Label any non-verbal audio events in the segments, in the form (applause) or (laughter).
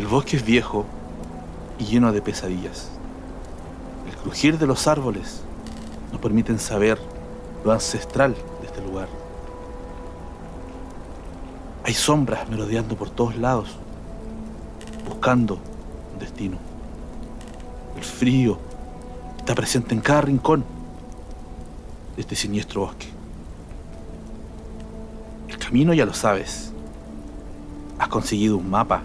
El bosque es viejo y lleno de pesadillas. El crujir de los árboles nos permiten saber lo ancestral de este lugar. Hay sombras merodeando por todos lados, buscando un destino. El frío está presente en cada rincón de este siniestro bosque. El camino ya lo sabes. Has conseguido un mapa.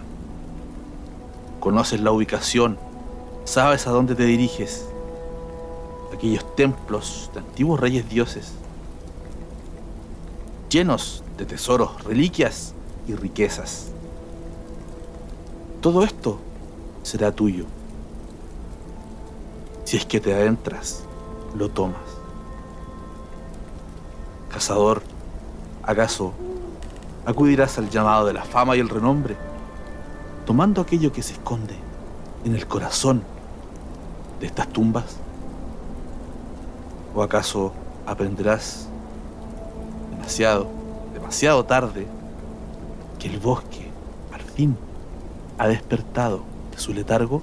Conoces la ubicación. Sabes a dónde te diriges. Aquellos templos de antiguos reyes dioses. Llenos de tesoros, reliquias y riquezas. Todo esto será tuyo. Si es que te adentras, lo tomas. Cazador, ¿acaso acudirás al llamado de la fama y el renombre, tomando aquello que se esconde en el corazón de estas tumbas? ¿O acaso aprenderás demasiado, demasiado tarde que el bosque, al fin, ha despertado de su letargo?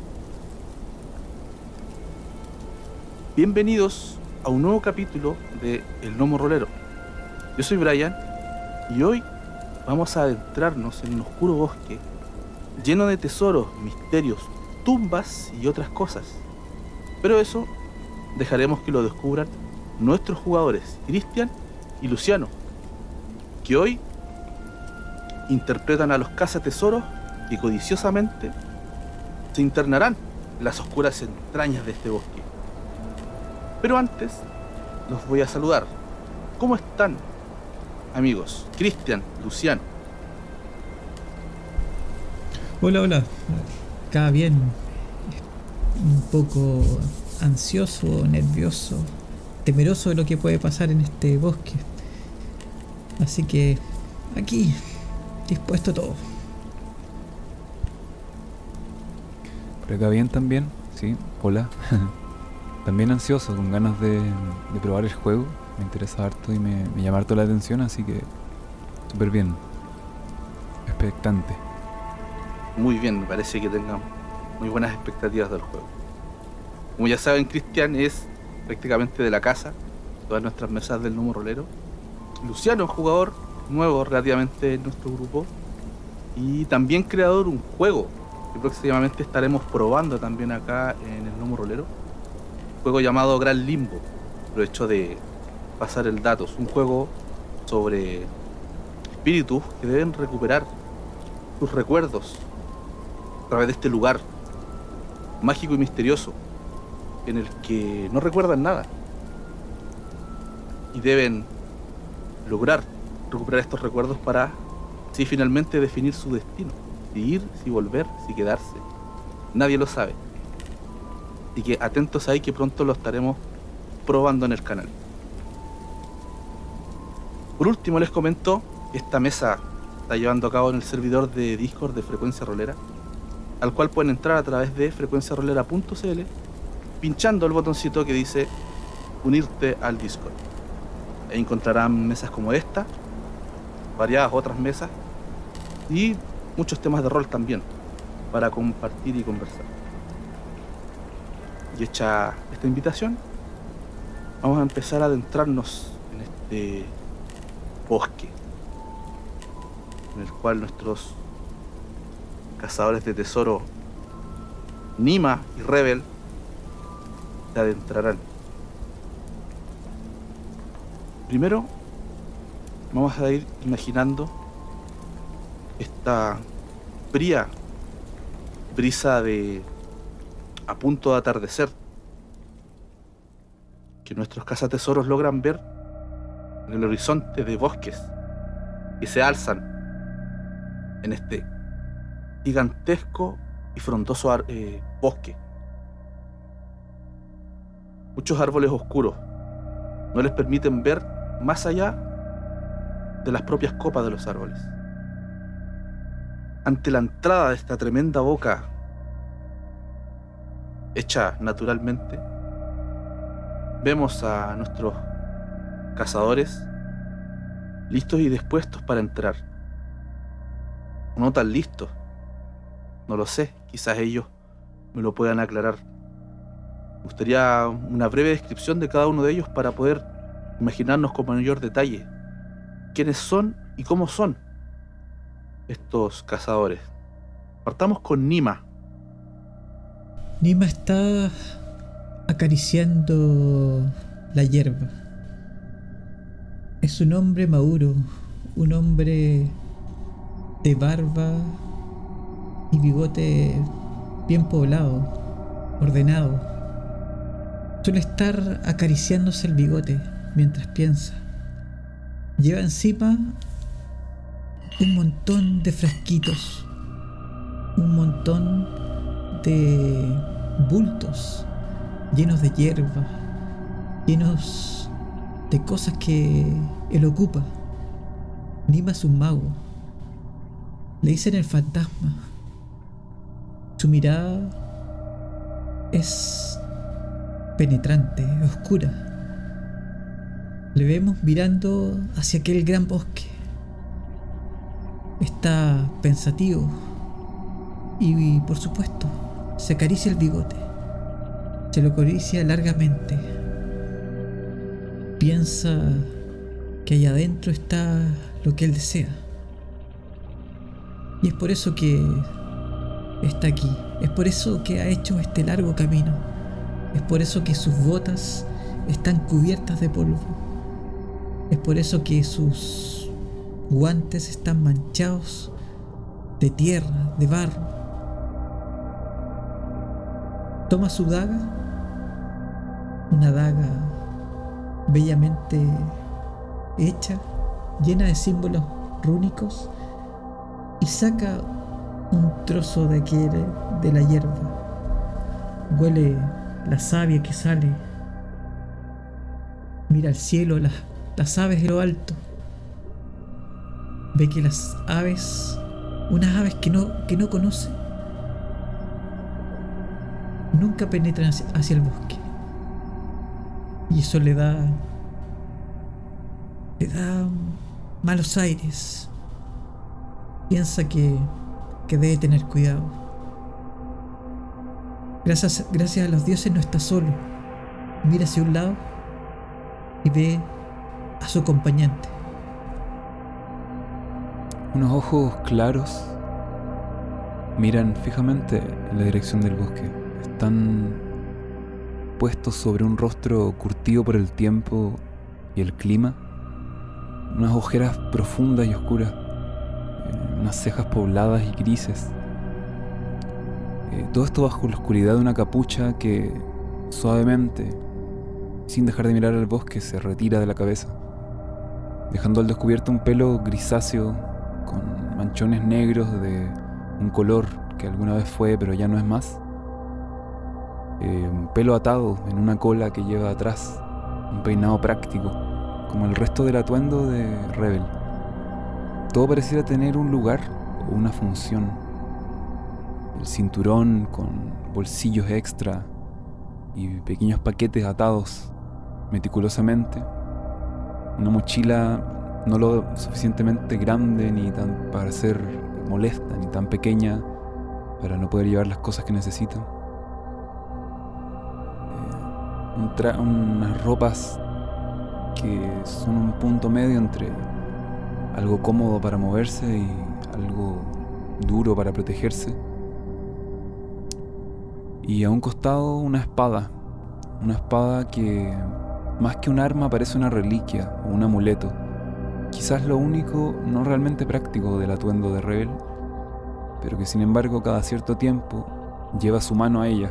Bienvenidos a un nuevo capítulo de El Nomo Rolero. Yo soy Brian y hoy vamos a adentrarnos en un oscuro bosque lleno de tesoros, misterios, tumbas y otras cosas. Pero eso dejaremos que lo descubran nuestros jugadores, Cristian y Luciano, que hoy interpretan a los cazatesoros y codiciosamente se internarán en las oscuras entrañas de este bosque. Pero antes, los voy a saludar. ¿Cómo están, amigos? Cristian, Luciano. Hola, hola. Acá bien. Un poco ansioso, nervioso, temeroso de lo que puede pasar en este bosque. Así que aquí, dispuesto todo. Por acá bien también, sí, hola. (laughs) también ansioso, con ganas de, de, probar el juego. Me interesa harto y me, me llama harto la atención, así que súper bien. Expectante. Muy bien, me parece que tengan muy buenas expectativas del juego. Como ya saben, Cristian es prácticamente de la casa, todas nuestras mesas del número rolero. Luciano, jugador nuevo relativamente en nuestro grupo y también creador un juego que próximamente estaremos probando también acá en el Nomo Rolero. Un juego llamado Gran Limbo, lo hecho de pasar el dato. Es un juego sobre espíritus que deben recuperar sus recuerdos a través de este lugar mágico y misterioso en el que no recuerdan nada y deben lograr recuperar estos recuerdos para si finalmente definir su destino si ir, si volver, si quedarse. Nadie lo sabe. Así que atentos ahí que pronto lo estaremos probando en el canal. Por último les comento esta mesa está llevando a cabo en el servidor de Discord de Frecuencia Rolera, al cual pueden entrar a través de frecuenciarolera.cl pinchando el botoncito que dice unirte al Discord. Ahí encontrarán mesas como esta, variadas otras mesas y muchos temas de rol también para compartir y conversar. Y hecha esta invitación, vamos a empezar a adentrarnos en este bosque en el cual nuestros cazadores de tesoro Nima y Rebel se adentrarán. Primero vamos a ir imaginando esta fría brisa de a punto de atardecer que nuestros cazatesoros logran ver en el horizonte de bosques que se alzan en este gigantesco y frondoso eh, bosque. Muchos árboles oscuros no les permiten ver más allá de las propias copas de los árboles ante la entrada de esta tremenda boca, hecha naturalmente, vemos a nuestros cazadores listos y dispuestos para entrar. No tan listos, No lo sé, quizás ellos me lo puedan aclarar. Me gustaría una breve descripción de cada uno de ellos para poder imaginarnos con mayor detalle quiénes son y cómo son estos cazadores. Partamos con Nima. Nima está acariciando la hierba. Es un hombre maduro, un hombre de barba y bigote bien poblado, ordenado. Suele estar acariciándose el bigote mientras piensa. Lleva encima un montón de frasquitos, un montón de bultos llenos de hierba, llenos de cosas que él ocupa. Nima es un mago. Le dicen el fantasma. Su mirada es penetrante, oscura. Le vemos mirando hacia aquel gran bosque. Está pensativo y, por supuesto, se acaricia el bigote. Se lo acaricia largamente. Piensa que allá adentro está lo que él desea. Y es por eso que está aquí. Es por eso que ha hecho este largo camino. Es por eso que sus botas están cubiertas de polvo. Es por eso que sus guantes están manchados de tierra, de barro. Toma su daga, una daga bellamente hecha, llena de símbolos rúnicos, y saca un trozo de aquel, de la hierba. Huele la savia que sale. Mira el cielo, las, las aves de lo alto. Ve que las aves, unas aves que no, que no conoce, nunca penetran hacia el bosque. Y eso le da. le da malos aires. Piensa que que debe tener cuidado. Gracias, gracias a los dioses no está solo. Mira hacia un lado y ve a su acompañante. Unos ojos claros miran fijamente en la dirección del bosque. Están puestos sobre un rostro curtido por el tiempo y el clima. Unas ojeras profundas y oscuras unas cejas pobladas y grises. Eh, todo esto bajo la oscuridad de una capucha que suavemente, sin dejar de mirar al bosque, se retira de la cabeza, dejando al descubierto un pelo grisáceo con manchones negros de un color que alguna vez fue pero ya no es más. Eh, un pelo atado en una cola que lleva atrás, un peinado práctico, como el resto del atuendo de Rebel. Todo pareciera tener un lugar o una función. El cinturón con bolsillos extra y pequeños paquetes atados meticulosamente. Una mochila no lo suficientemente grande ni tan para ser molesta, ni tan pequeña para no poder llevar las cosas que necesita. Eh, unas ropas que son un punto medio entre algo cómodo para moverse y algo duro para protegerse. Y a un costado una espada, una espada que más que un arma parece una reliquia o un amuleto. Quizás lo único no realmente práctico del atuendo de Rebel, pero que sin embargo cada cierto tiempo lleva su mano a ella,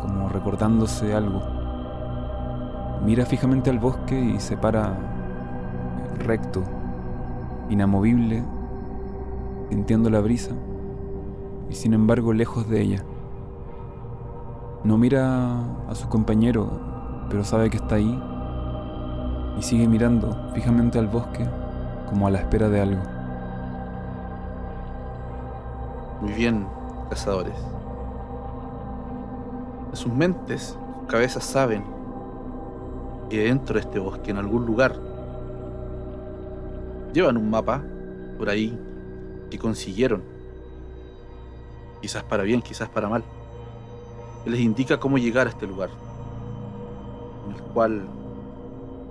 como recordándose algo. Mira fijamente al bosque y se para recto inamovible, sintiendo la brisa y sin embargo lejos de ella. No mira a su compañero, pero sabe que está ahí y sigue mirando fijamente al bosque como a la espera de algo. Muy bien, cazadores. Sus mentes, sus cabezas saben que dentro de este bosque, en algún lugar, llevan un mapa por ahí que consiguieron. quizás para bien, quizás para mal, que les indica cómo llegar a este lugar, en el cual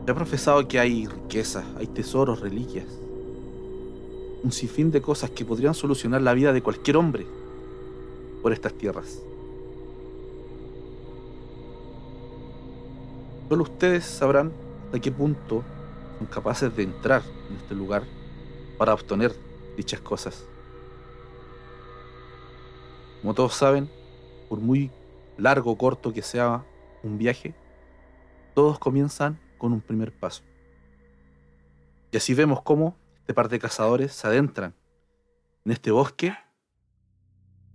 se ha profesado que hay riquezas, hay tesoros, reliquias, un sinfín de cosas que podrían solucionar la vida de cualquier hombre por estas tierras. Solo ustedes sabrán hasta qué punto son capaces de entrar en este lugar para obtener dichas cosas. Como todos saben, por muy largo o corto que sea un viaje, todos comienzan con un primer paso. Y así vemos cómo este par de cazadores se adentran en este bosque.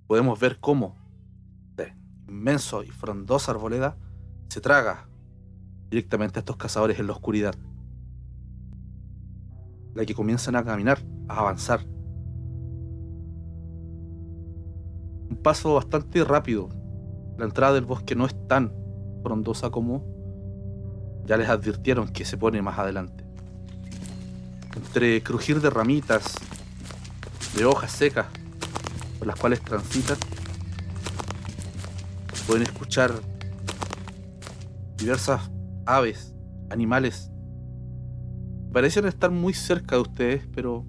Podemos ver cómo de inmenso y frondosa arboleda se traga directamente a estos cazadores en la oscuridad. La que comienzan a caminar, a avanzar. Un paso bastante rápido. La entrada del bosque no es tan frondosa como ya les advirtieron que se pone más adelante. Entre crujir de ramitas, de hojas secas por las cuales transitan, pueden escuchar diversas aves, animales. Parecen estar muy cerca de ustedes, pero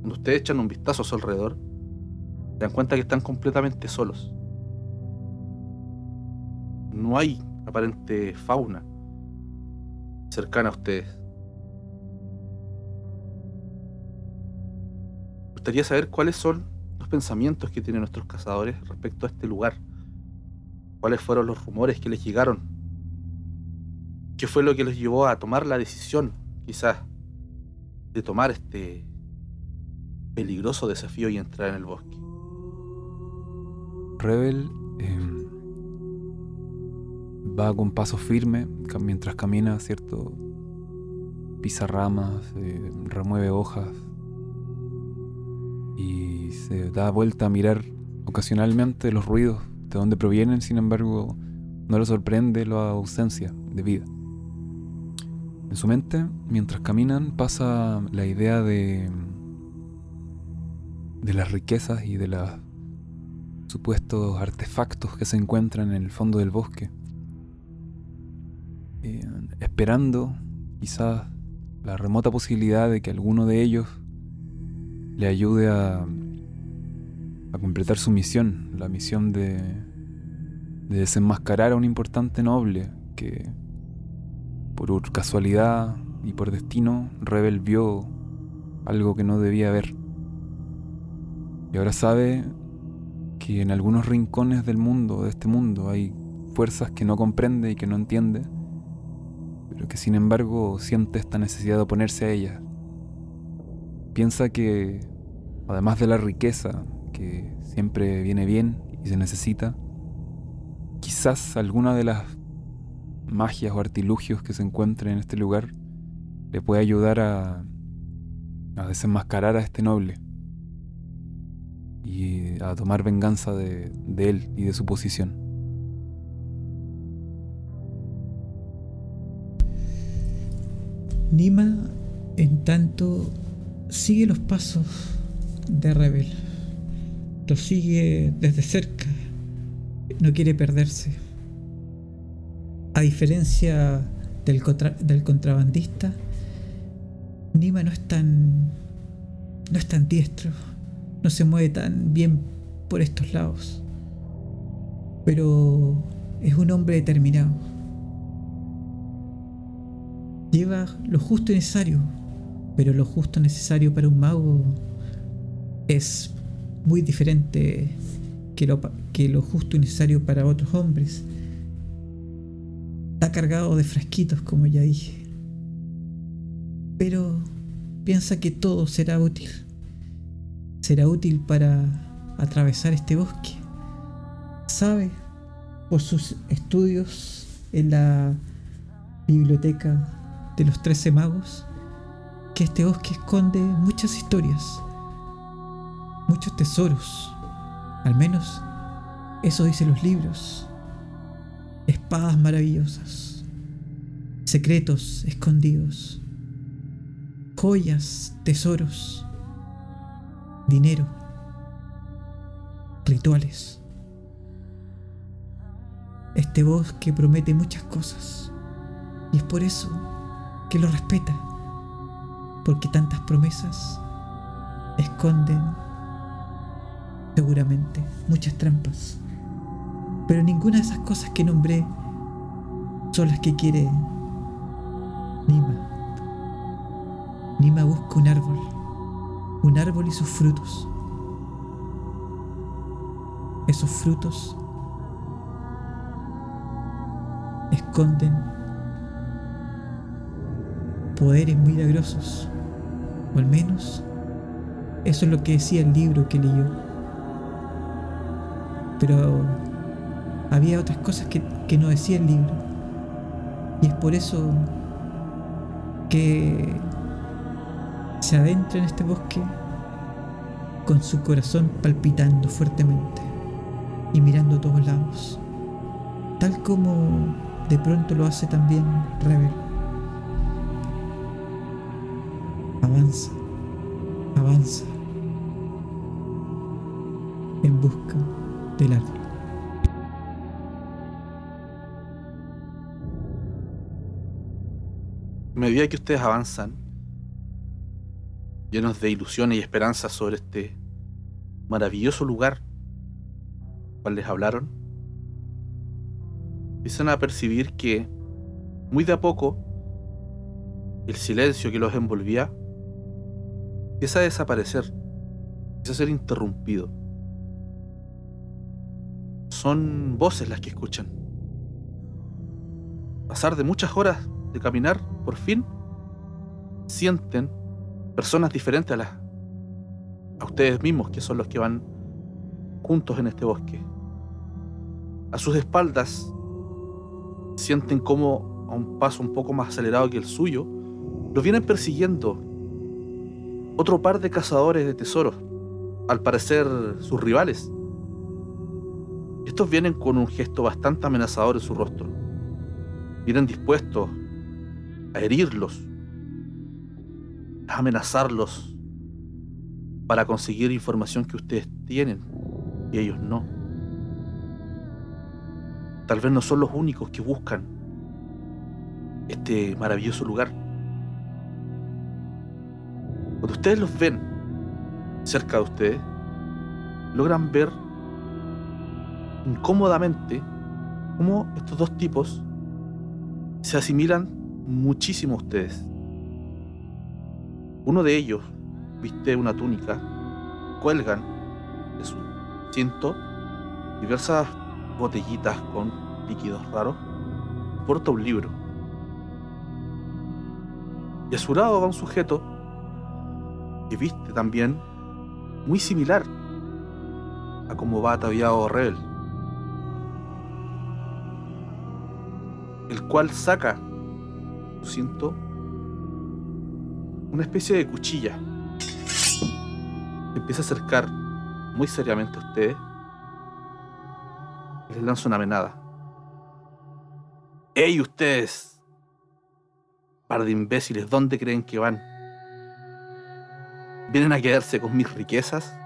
cuando ustedes echan un vistazo a su alrededor, se dan cuenta que están completamente solos. No hay aparente fauna cercana a ustedes. Me gustaría saber cuáles son los pensamientos que tienen nuestros cazadores respecto a este lugar. ¿Cuáles fueron los rumores que les llegaron? ¿Qué fue lo que les llevó a tomar la decisión, quizás, de tomar este peligroso desafío y entrar en el bosque? Rebel em, va con paso firme mientras camina, ¿cierto? Pisa ramas, eh, remueve hojas y se da vuelta a mirar ocasionalmente los ruidos de dónde provienen, sin embargo, no le sorprende la ausencia de vida. En su mente, mientras caminan, pasa la idea de de las riquezas y de los supuestos artefactos que se encuentran en el fondo del bosque. Eh, esperando quizás la remota posibilidad de que alguno de ellos le ayude a, a completar su misión, la misión de, de desenmascarar a un importante noble que por casualidad y por destino Rebel vio algo que no debía ver. Y ahora sabe que en algunos rincones del mundo, de este mundo, hay fuerzas que no comprende y que no entiende pero que sin embargo siente esta necesidad de oponerse a ella. Piensa que, además de la riqueza, que siempre viene bien y se necesita, quizás alguna de las magias o artilugios que se encuentren en este lugar le puede ayudar a, a desenmascarar a este noble y a tomar venganza de, de él y de su posición. Nima, en tanto, sigue los pasos de Rebel. Lo sigue desde cerca. No quiere perderse. A diferencia del, contrabandista, Nima no es tan. no es tan diestro. No se mueve tan bien por estos lados. Pero es un hombre determinado lleva lo justo y necesario, pero lo justo necesario para un mago es muy diferente que lo, que lo justo y necesario para otros hombres. Está cargado de frasquitos, como ya dije. Pero piensa que todo será útil. Será útil para atravesar este bosque. Sabe por sus estudios en la biblioteca de los trece magos que este bosque esconde muchas historias, muchos tesoros, al menos eso dicen los libros, espadas maravillosas, secretos escondidos, joyas, tesoros, dinero. rituales. Este bosque promete muchas cosas y es por eso que lo respeta, porque tantas promesas esconden seguramente muchas trampas, pero ninguna de esas cosas que nombré son las que quiere Nima. Nima busca un árbol, un árbol y sus frutos. Esos frutos esconden poderes milagrosos, o al menos eso es lo que decía el libro que leyó. Pero había otras cosas que, que no decía el libro. Y es por eso que se adentra en este bosque con su corazón palpitando fuertemente y mirando a todos lados, tal como de pronto lo hace también Rebel. Avanza, avanza en busca del árbol. A medida que ustedes avanzan, llenos de ilusiones y esperanzas sobre este maravilloso lugar cual les hablaron, empiezan a percibir que muy de a poco el silencio que los envolvía empieza a desaparecer, empieza a ser interrumpido. Son voces las que escuchan. Pasar de muchas horas de caminar, por fin, sienten personas diferentes a las a ustedes mismos, que son los que van juntos en este bosque. A sus espaldas sienten como a un paso un poco más acelerado que el suyo, los vienen persiguiendo otro par de cazadores de tesoros, al parecer sus rivales. Estos vienen con un gesto bastante amenazador en su rostro. Vienen dispuestos a herirlos, a amenazarlos para conseguir información que ustedes tienen y ellos no. Tal vez no son los únicos que buscan este maravilloso lugar. Cuando ustedes los ven cerca de ustedes, logran ver incómodamente cómo estos dos tipos se asimilan muchísimo ustedes. Uno de ellos viste una túnica, cuelgan de su cinto diversas botellitas con líquidos raros, porta un libro. Y a su lado va un sujeto que viste también muy similar a como va ataviado Rebel. El cual saca su cinto una especie de cuchilla. Se empieza a acercar muy seriamente a ustedes y les lanza una venada. ¡Ey, ustedes! Par de imbéciles, ¿dónde creen que van? ¿Vienen a quedarse con mis riquezas?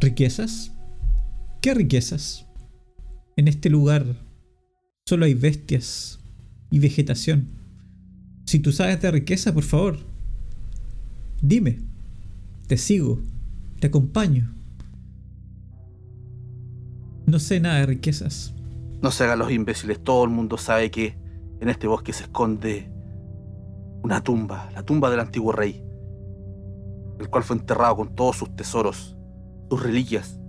¿Riquezas? ¿Qué riquezas? En este lugar solo hay bestias y vegetación. Si tú sabes de riqueza, por favor, dime. Te sigo, te acompaño. No sé nada de riquezas. No se hagan los imbéciles, todo el mundo sabe que en este bosque se esconde una tumba, la tumba del antiguo rey, el cual fue enterrado con todos sus tesoros, sus reliquias.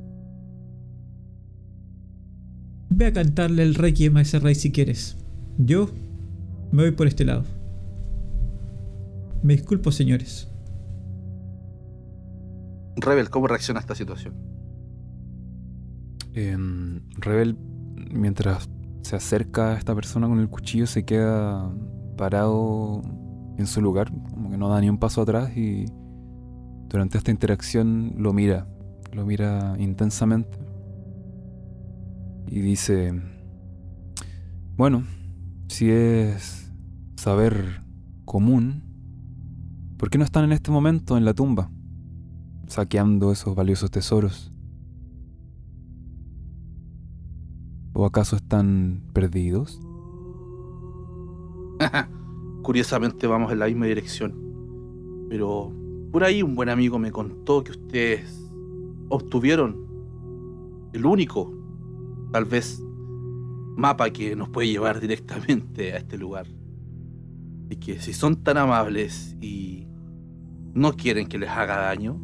Ve a cantarle el requiem a ese rey si quieres. Yo me voy por este lado. Me disculpo, señores. Rebel, ¿cómo reacciona a esta situación? Em, Rebel, mientras se acerca a esta persona con el cuchillo, se queda parado en su lugar, como que no da ni un paso atrás y durante esta interacción lo mira, lo mira intensamente y dice, bueno, si es saber común, ¿Por qué no están en este momento en la tumba, saqueando esos valiosos tesoros? ¿O acaso están perdidos? (laughs) Curiosamente vamos en la misma dirección. Pero por ahí un buen amigo me contó que ustedes obtuvieron el único, tal vez, mapa que nos puede llevar directamente a este lugar. Y que si son tan amables y no quieren que les haga daño,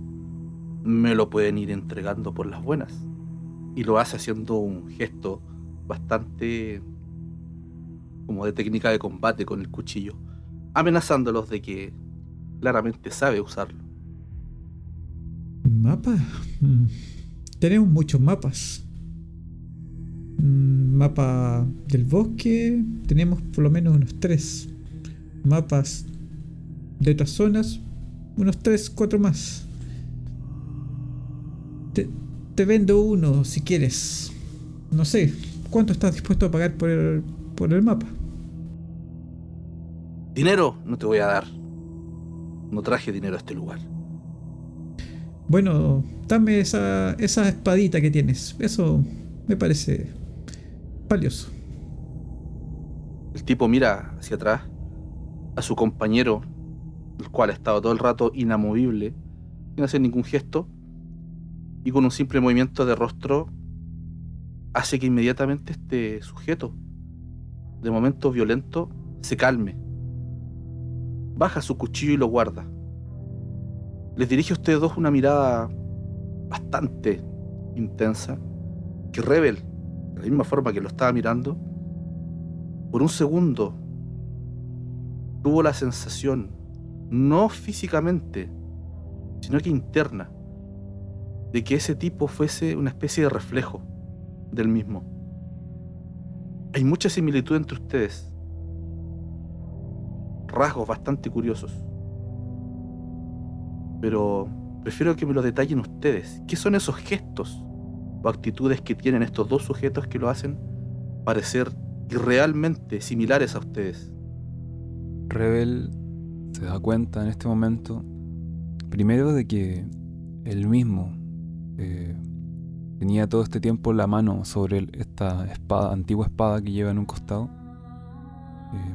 me lo pueden ir entregando por las buenas. Y lo hace haciendo un gesto bastante como de técnica de combate con el cuchillo, amenazándolos de que claramente sabe usarlo. ¿Mapa? Mm, tenemos muchos mapas. Mm, mapa del bosque, tenemos por lo menos unos tres. Mapas de otras zonas, unos tres, cuatro más. Te, te vendo uno si quieres. No sé, ¿cuánto estás dispuesto a pagar por el, por el mapa? Dinero no te voy a dar. No traje dinero a este lugar. Bueno, dame esa, esa espadita que tienes. Eso me parece valioso. El tipo mira hacia atrás a su compañero, el cual ha estado todo el rato inamovible, sin hacer ningún gesto, y con un simple movimiento de rostro hace que inmediatamente este sujeto, de momento violento, se calme. Baja su cuchillo y lo guarda. Les dirige a ustedes dos una mirada bastante intensa, que Rebel, de la misma forma que lo estaba mirando, por un segundo tuvo la sensación, no físicamente, sino que interna, de que ese tipo fuese una especie de reflejo del mismo. Hay mucha similitud entre ustedes, rasgos bastante curiosos. Pero prefiero que me lo detallen ustedes. ¿Qué son esos gestos o actitudes que tienen estos dos sujetos que lo hacen parecer irrealmente similares a ustedes? Rebel se da cuenta en este momento, primero de que él mismo eh, tenía todo este tiempo la mano sobre esta espada, antigua espada que lleva en un costado. Eh,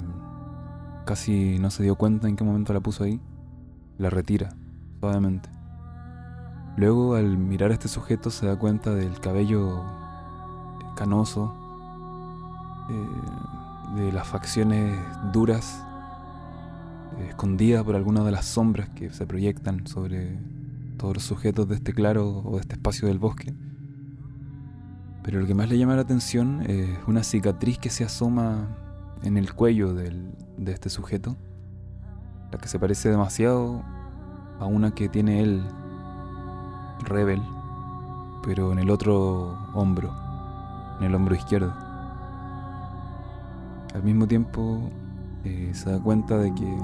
casi no se dio cuenta en qué momento la puso ahí. La retira, suavemente. Luego, al mirar a este sujeto, se da cuenta del cabello canoso, eh, de las facciones duras escondida por algunas de las sombras que se proyectan sobre todos los sujetos de este claro o de este espacio del bosque. Pero lo que más le llama la atención es una cicatriz que se asoma en el cuello del, de este sujeto, la que se parece demasiado a una que tiene él, Rebel, pero en el otro hombro, en el hombro izquierdo. Al mismo tiempo eh, se da cuenta de que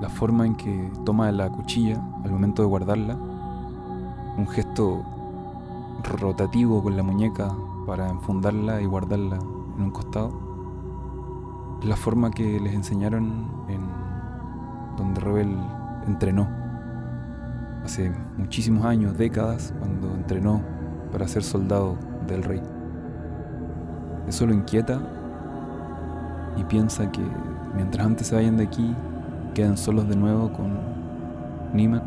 la forma en que toma la cuchilla al momento de guardarla, un gesto rotativo con la muñeca para enfundarla y guardarla en un costado, la forma que les enseñaron en donde Rebel entrenó hace muchísimos años, décadas, cuando entrenó para ser soldado del rey. Eso lo inquieta y piensa que mientras antes se vayan de aquí, quedan solos de nuevo con Nima,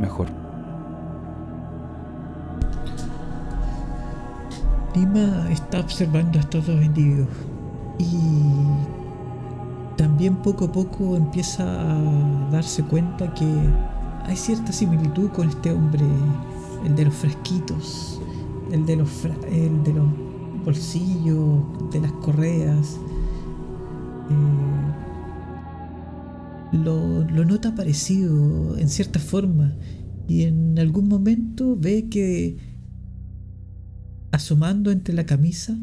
mejor. Nima está observando a estos dos individuos y también poco a poco empieza a darse cuenta que hay cierta similitud con este hombre, el de los fresquitos, el de los, el de los bolsillos, de las correas. Eh, lo, lo nota parecido en cierta forma y en algún momento ve que asomando entre la camisa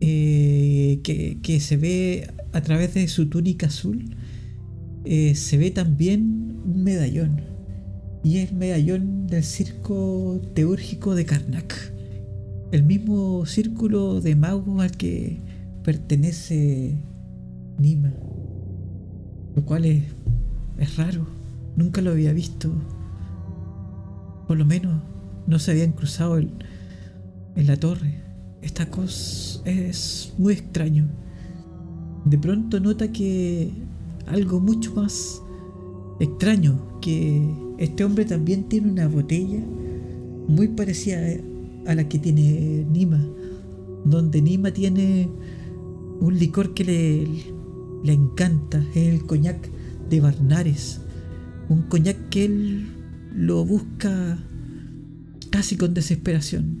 eh, que, que, se ve a través de su túnica azul eh, se ve también un medallón y es el medallón del circo teúrgico de Karnak el mismo círculo de magos al que pertenece Nima lo cual es es raro. Nunca lo había visto. Por lo menos no se habían cruzado en la torre. Esta cosa es muy extraño. De pronto nota que algo mucho más extraño, que este hombre también tiene una botella muy parecida a la que tiene Nima, donde Nima tiene un licor que le, le encanta, es el coñac de Barnares, un coñac que él lo busca casi con desesperación.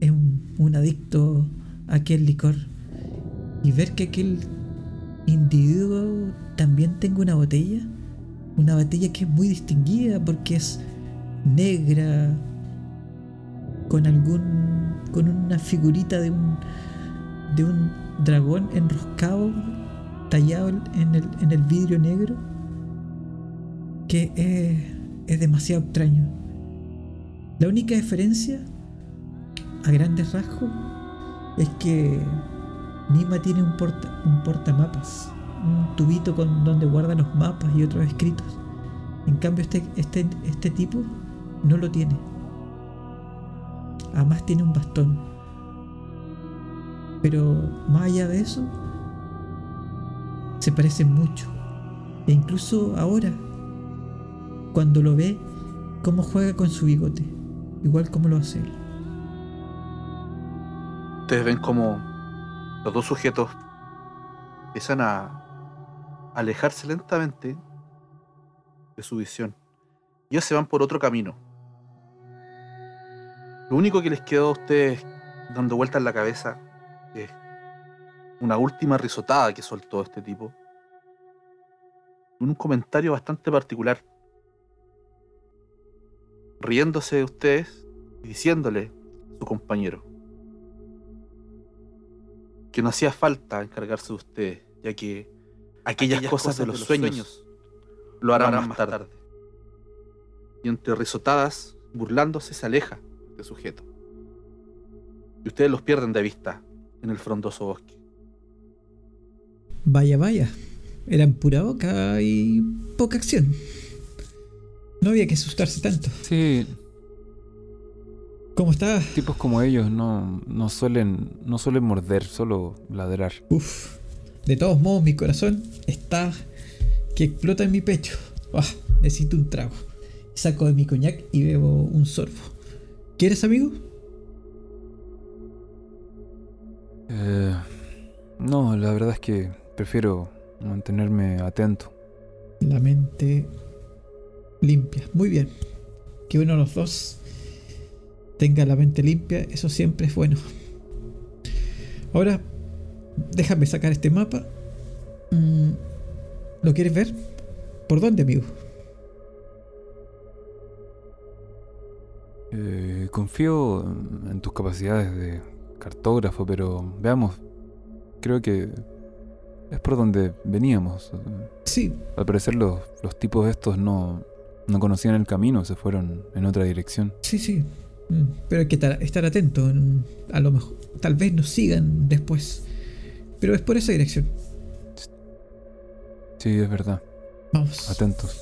Es un, adicto a aquel licor. Y ver que aquel individuo también tenga una botella, una botella que es muy distinguida porque es negra, con algún. con una figurita de un. de un dragón enroscado, tallado en el, en el vidrio negro, que es, es demasiado extraño. La única diferencia, a grandes rasgos, es que Nima tiene un, porta, un portamapas, un tubito con donde guarda los mapas y otros escritos. En cambio, este, este, este tipo no lo tiene. Además tiene un bastón. Pero más allá de eso, se parecen mucho. E incluso ahora, cuando lo ve, cómo juega con su bigote, igual como lo hace él. Ustedes ven como los dos sujetos empiezan a alejarse lentamente de su visión. Ellos se van por otro camino. Lo único que les quedó a ustedes dando vueltas en la cabeza es una última risotada que soltó este tipo. Un comentario bastante particular. Riéndose de ustedes y diciéndole a su compañero que no hacía falta encargarse de ustedes, ya que aquellas, cosas, de los, sueños, lo harán, más tarde. Y entre risotadas, burlándose, se aleja de sujeto. Y ustedes los pierden de vista en el frondoso bosque. Vaya, vaya. Eran pura boca y poca acción. No había que asustarse tanto. Sí. ¿Cómo está? Tipos como ellos no, no, suelen, no suelen morder, solo ladrar. Uf. De todos modos, mi corazón está que explota en mi pecho. Ah, necesito un trago. Saco de mi coñac y bebo un sorbo. ¿Quieres, amigo? Eh, no, la verdad es que prefiero mantenerme atento. La mente limpia. Muy bien. Que uno de los dos tenga la mente limpia, eso siempre es bueno. Ahora, déjame sacar este mapa. Mm, ¿Lo quieres ver? ¿Por dónde, amigo? Eh, confío en tus capacidades de cartógrafo, pero veamos. Creo que es por donde veníamos. Sí. Al parecer los, los tipos estos no, no conocían el camino, se fueron en otra dirección. Sí, sí. Pero hay que estar, atento. A lo mejor, tal vez nos sigan después. Pero es por esa dirección. Sí, es verdad. Vamos. Atentos.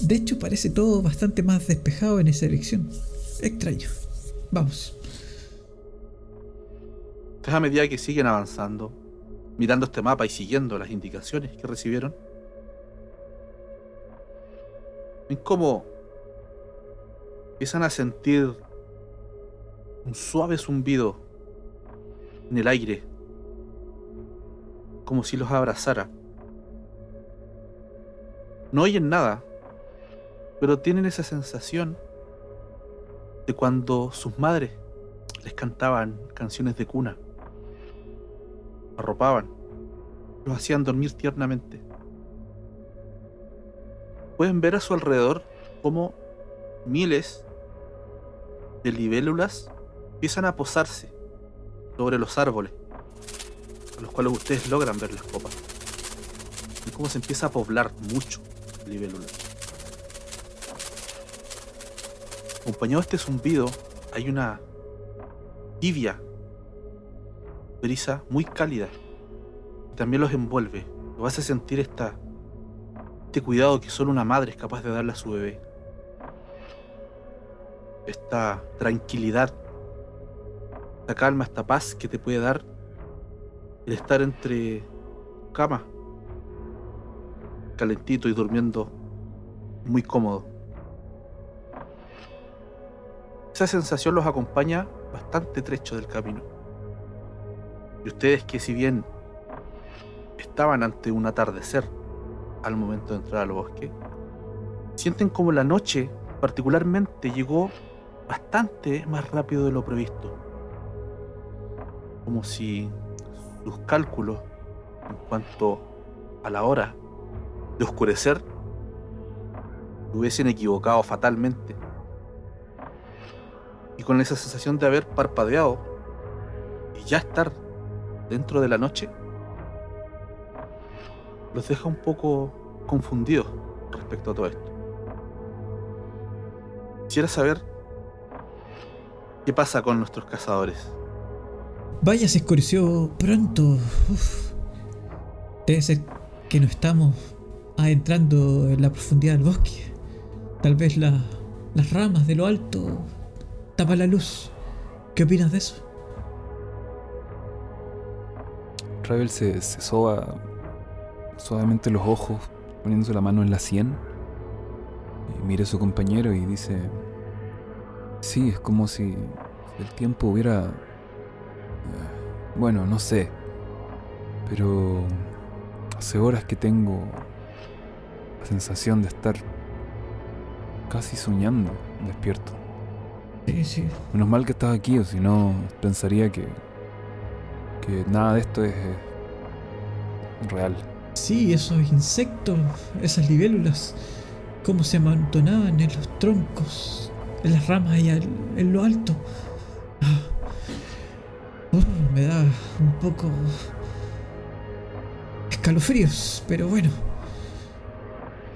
De hecho, parece todo bastante más despejado en esa dirección. Extraño. Vamos. Entonces, a medida que siguen avanzando, mirando este mapa y siguiendo las indicaciones que recibieron, ven cómo empiezan a sentir un suave zumbido en el aire, como si los abrazara. No oyen nada, pero tienen esa sensación de cuando sus madres les cantaban canciones de cuna, arropaban, los hacían dormir tiernamente. Pueden ver a su alrededor como miles de libélulas empiezan a posarse sobre los árboles, a los cuales ustedes logran ver las copas. Y cómo se empieza a poblar mucho libélulas. Acompañado de este zumbido, hay una tibia brisa muy cálida. Y también los envuelve. Lo hace sentir esta este cuidado que solo una madre es capaz de darle a su bebé. Esta tranquilidad, esta calma, esta paz que te puede dar el estar entre cama, calentito y durmiendo muy cómodo. Esa sensación los acompaña bastante trecho del camino. Y ustedes que si bien estaban ante un atardecer al momento de entrar al bosque, sienten como la noche particularmente llegó bastante más rápido de lo previsto. Como si sus cálculos en cuanto a la hora de oscurecer hubiesen equivocado fatalmente. Y con esa sensación de haber parpadeado y ya estar dentro de la noche, los deja un poco confundidos respecto a todo esto. Quisiera saber qué pasa con nuestros cazadores. Vaya, se escureció pronto. Uf. Debe ser que no estamos adentrando en la profundidad del bosque. Tal vez la- las ramas de lo alto tapan la luz. ¿Qué opinas de eso? Ravel se, se soba suavemente los ojos, poniéndose la mano en la sien. Y mira a su compañero y dice: Sí, es como si el tiempo hubiera. eh, Bueno, no sé. Pero hace horas que tengo la sensación de estar casi soñando despierto. Sí, sí. Menos mal que estás aquí, o si no, pensaría que. que nada de esto es. eh, real. Sí, esos insectos, esas libélulas, cómo se amontonaban en los troncos, en las ramas y al- en lo alto. Ah. Me da un poco escalofríos, pero bueno.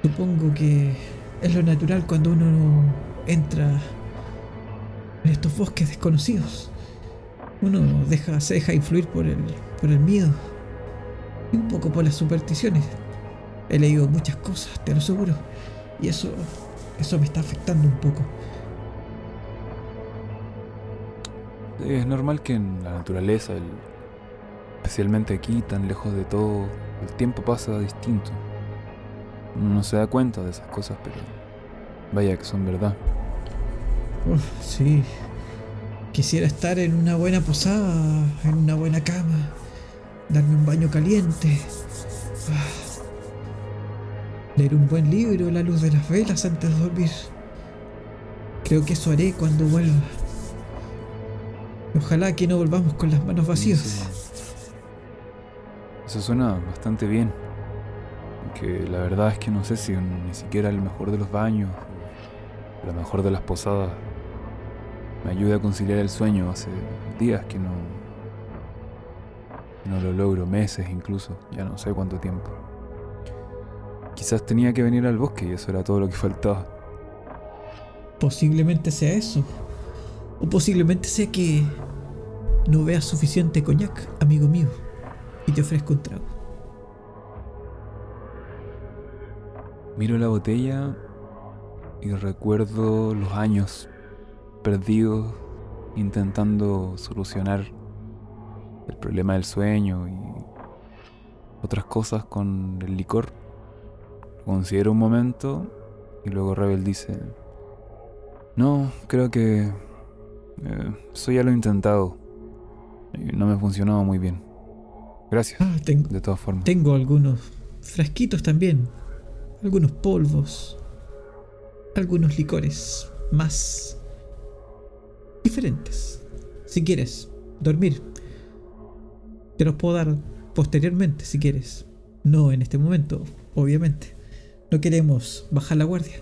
Supongo que es lo natural cuando uno entra en estos bosques desconocidos. Uno deja, se deja influir por el, por el miedo y un poco por las supersticiones. He leído muchas cosas, te lo aseguro, y eso, eso me está afectando un poco. Es normal que en la naturaleza, el- especialmente aquí, tan lejos de todo, el tiempo pasa distinto. Uno no se da cuenta de esas cosas, pero vaya que son verdad. Sí. Quisiera estar en una buena posada, en una buena cama, darme un baño caliente, ah, leer un buen libro la luz de las velas antes de dormir. Creo que eso haré cuando vuelva. Ojalá que no volvamos con las manos vacías. Eso, eso suena bastante bien. Que la verdad es que no sé si ni siquiera el mejor de los baños la mejor de las posadas me ayuda a conciliar el sueño. Hace días que no, no lo logro, meses incluso, ya no sé cuánto tiempo. Quizás tenía que venir al bosque y eso era todo lo que faltaba. Posiblemente sea eso. O posiblemente sea que no veas suficiente coñac, amigo mío, y te ofrezco un trago. Miro la botella y recuerdo los años perdidos intentando solucionar el problema del sueño y otras cosas con el licor. Considero un momento y luego Rebel dice, no, creo que eh, eso ya lo he intentado no me ha funcionado muy bien. Gracias, Ah, tengo, de todas formas. tengo algunos frasquitos también, algunos polvos, algunos licores más diferentes. Si quieres dormir, te los puedo dar posteriormente si quieres. No en este momento, obviamente. No queremos bajar la guardia.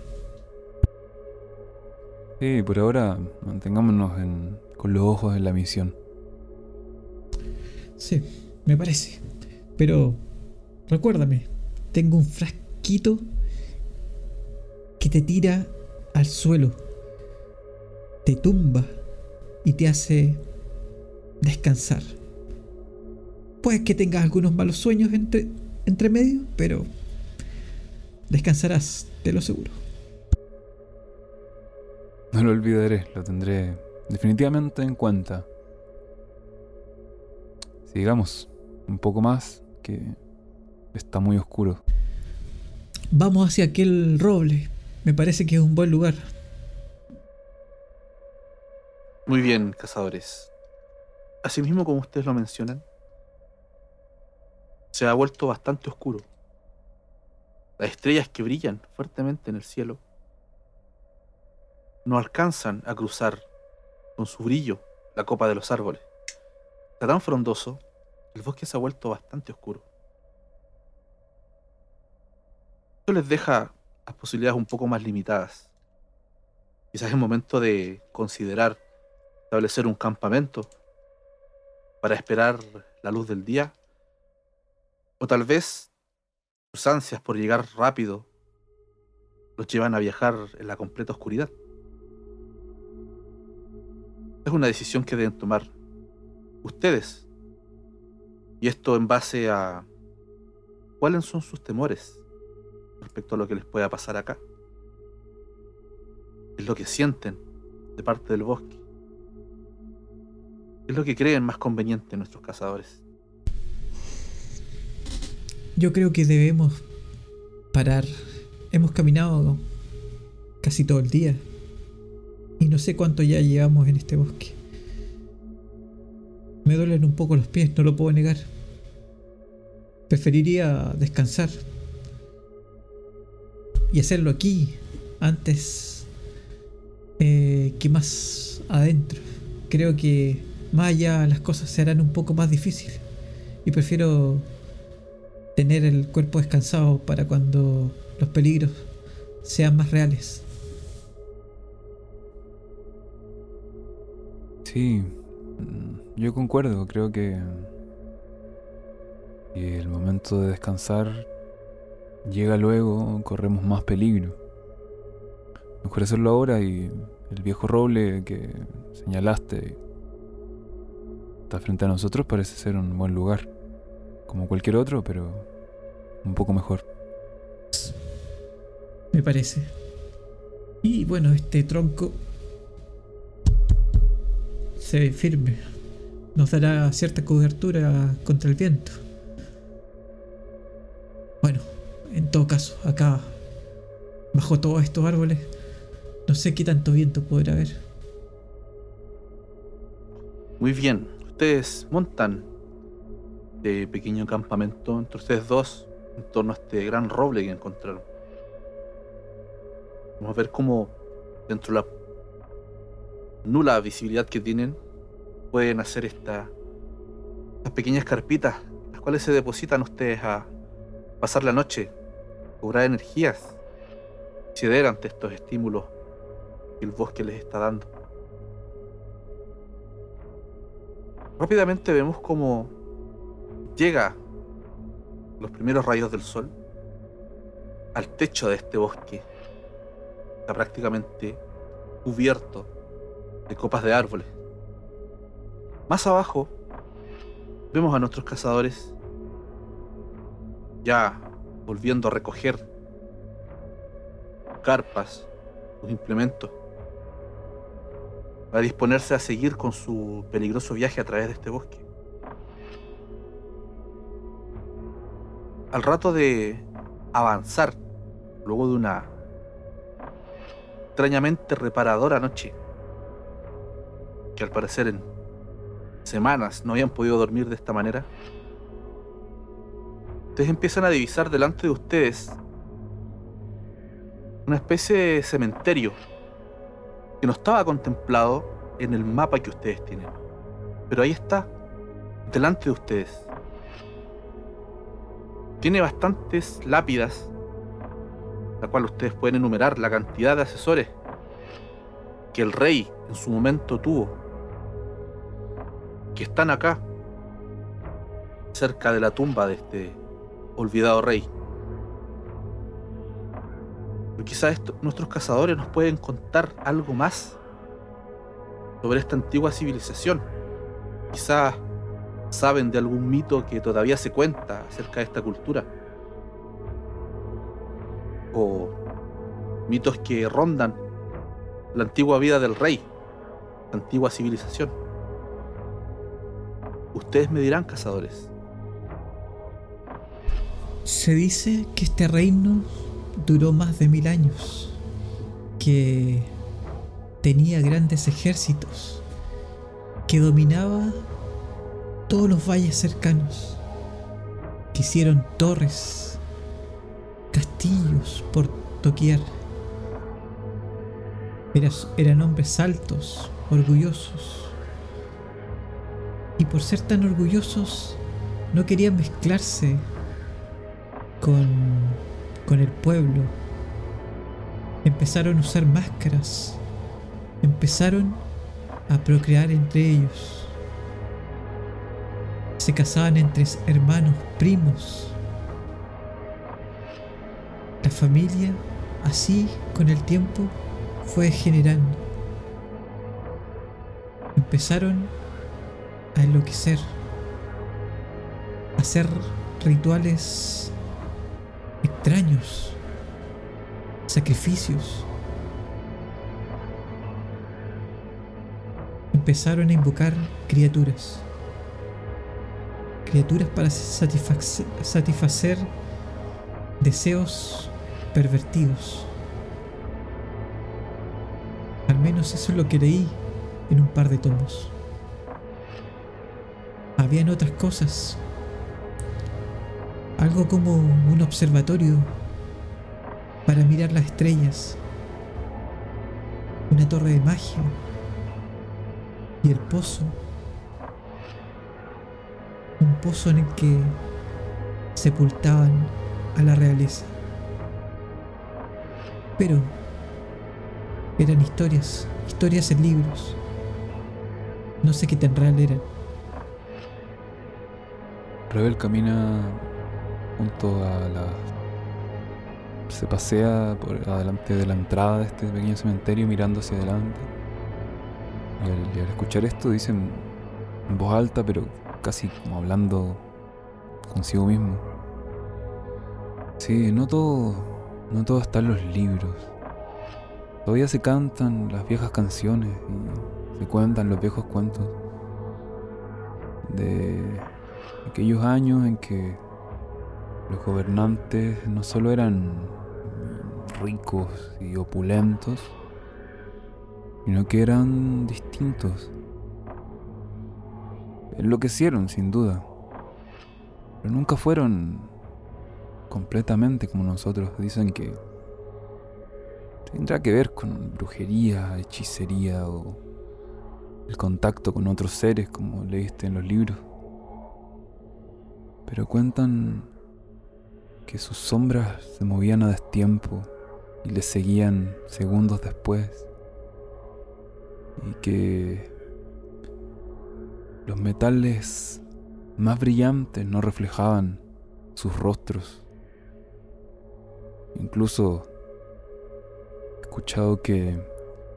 Sí, por ahora mantengámonos en- con los ojos en la misión. Sí, me parece. Pero recuérdame, tengo un frasquito que te tira al suelo, te tumba y te hace descansar. Puede que tengas algunos malos sueños entre, entre medio, pero Descansarás, te lo aseguro. No lo olvidaré, lo tendré definitivamente en cuenta. Sigamos un poco más, que está muy oscuro. Vamos hacia aquel roble. Me parece que es un buen lugar. Muy bien, cazadores. Asimismo, como ustedes lo mencionan, se ha vuelto bastante oscuro. Las estrellas que brillan fuertemente en el cielo no alcanzan a cruzar con su brillo la copa de los árboles. Está tan frondoso, el bosque se ha vuelto bastante oscuro. Esto les deja las posibilidades un poco más limitadas. Quizás es momento de considerar establecer un campamento para esperar la luz del día. O tal vez sus ansias por llegar rápido los llevan a viajar en la completa oscuridad. Es una decisión que deben tomar ustedes. Y esto en base a cuáles son sus temores respecto a lo que les pueda pasar acá. Es lo que sienten de parte del bosque. Es lo que creen más conveniente nuestros cazadores. Yo creo que debemos parar. Hemos caminado casi todo el día. Y no sé cuánto ya llevamos en este bosque. Me duelen un poco los pies, no lo puedo negar. Preferiría descansar. Y hacerlo aquí, antes eh, que más adentro. Creo que más allá las cosas se harán un poco más difíciles. Y prefiero tener el cuerpo descansado para cuando los peligros sean más reales. Sí, mm, yo concuerdo, creo que, que el momento de descansar llega luego, corremos más peligro. Mejor hacerlo ahora y el viejo roble que señalaste está frente a nosotros parece ser un buen lugar, como cualquier otro, pero un poco mejor. Me parece. Y bueno, este tronco se ve firme. Nos dará cierta cobertura contra el viento. Bueno, en todo caso, acá, bajo todos estos árboles, no sé qué tanto viento podrá haber. Muy bien, ustedes montan de pequeño campamento entre ustedes dos en torno a este gran roble que encontraron. Vamos a ver cómo dentro de la nula visibilidad que tienen pueden hacer esta, estas pequeñas carpitas, las cuales se depositan ustedes a pasar la noche, cobrar energías, ceder ante estos estímulos que el bosque les está dando. Rápidamente vemos cómo llega los primeros rayos del sol al techo de este bosque. Está prácticamente cubierto de copas de árboles. Más abajo vemos a nuestros cazadores ya volviendo a recoger carpas, sus implementos, para disponerse a seguir con su peligroso viaje a través de este bosque. Al rato de avanzar, luego de una extrañamente reparadora noche, que al parecer en semanas no habían podido dormir de esta manera, ustedes empiezan a divisar delante de ustedes una especie de cementerio que no estaba contemplado en el mapa que ustedes tienen. Pero ahí está, delante de ustedes. Tiene bastantes lápidas, la cual ustedes pueden enumerar la cantidad de asesores que el rey en su momento tuvo, que están acá, cerca de la tumba de este olvidado rey. Pero quizás nuestros cazadores nos pueden contar algo más sobre esta antigua civilización. Quizás saben de algún mito que todavía se cuenta acerca de esta cultura. o mitos que rondan la antigua vida del rey, la antigua civilización. Ustedes me dirán, cazadores. Se dice que este reino duró más de mil años, que tenía grandes ejércitos, que dominaba todos los valles cercanos, que hicieron torres, castillos por doquier. Eran hombres altos, orgullosos. Y por ser tan orgullosos, no querían mezclarse con, con el pueblo. Empezaron a usar máscaras. Empezaron a procrear entre ellos. Se casaban entre hermanos, primos. La familia, así con el tiempo, fue degenerando. Empezaron a enloquecer, a hacer rituales extraños, sacrificios. Empezaron a invocar criaturas. Criaturas para satisfac- satisfacer deseos pervertidos. Al menos eso es lo que leí en un par de tomos. Habían otras cosas. Algo como un observatorio para mirar las estrellas. Una torre de magia. Y el pozo. Un pozo en el que sepultaban a la realeza. Pero eran historias, historias en libros. No sé qué tan real eran. Rebel camina junto a la. Se pasea por adelante de la entrada de este pequeño cementerio mirando hacia adelante. Y al, escuchar esto dice en en voz alta, pero casi como hablando consigo mismo. Sí, no todo. No todo está en los libros. Todavía se cantan las viejas canciones y se cuentan los viejos cuentos de aquellos años en que los gobernantes no solo eran ricos y opulentos, sino que eran distintos. Enloquecieron, sin duda, pero nunca fueron completamente como nosotros. Dicen que tendrá que ver con brujería, hechicería o el contacto con otros seres, como leíste en los libros. Pero cuentan que sus sombras se movían a destiempo y les seguían segundos después. Y que los metales más brillantes no reflejaban sus rostros. Incluso he escuchado que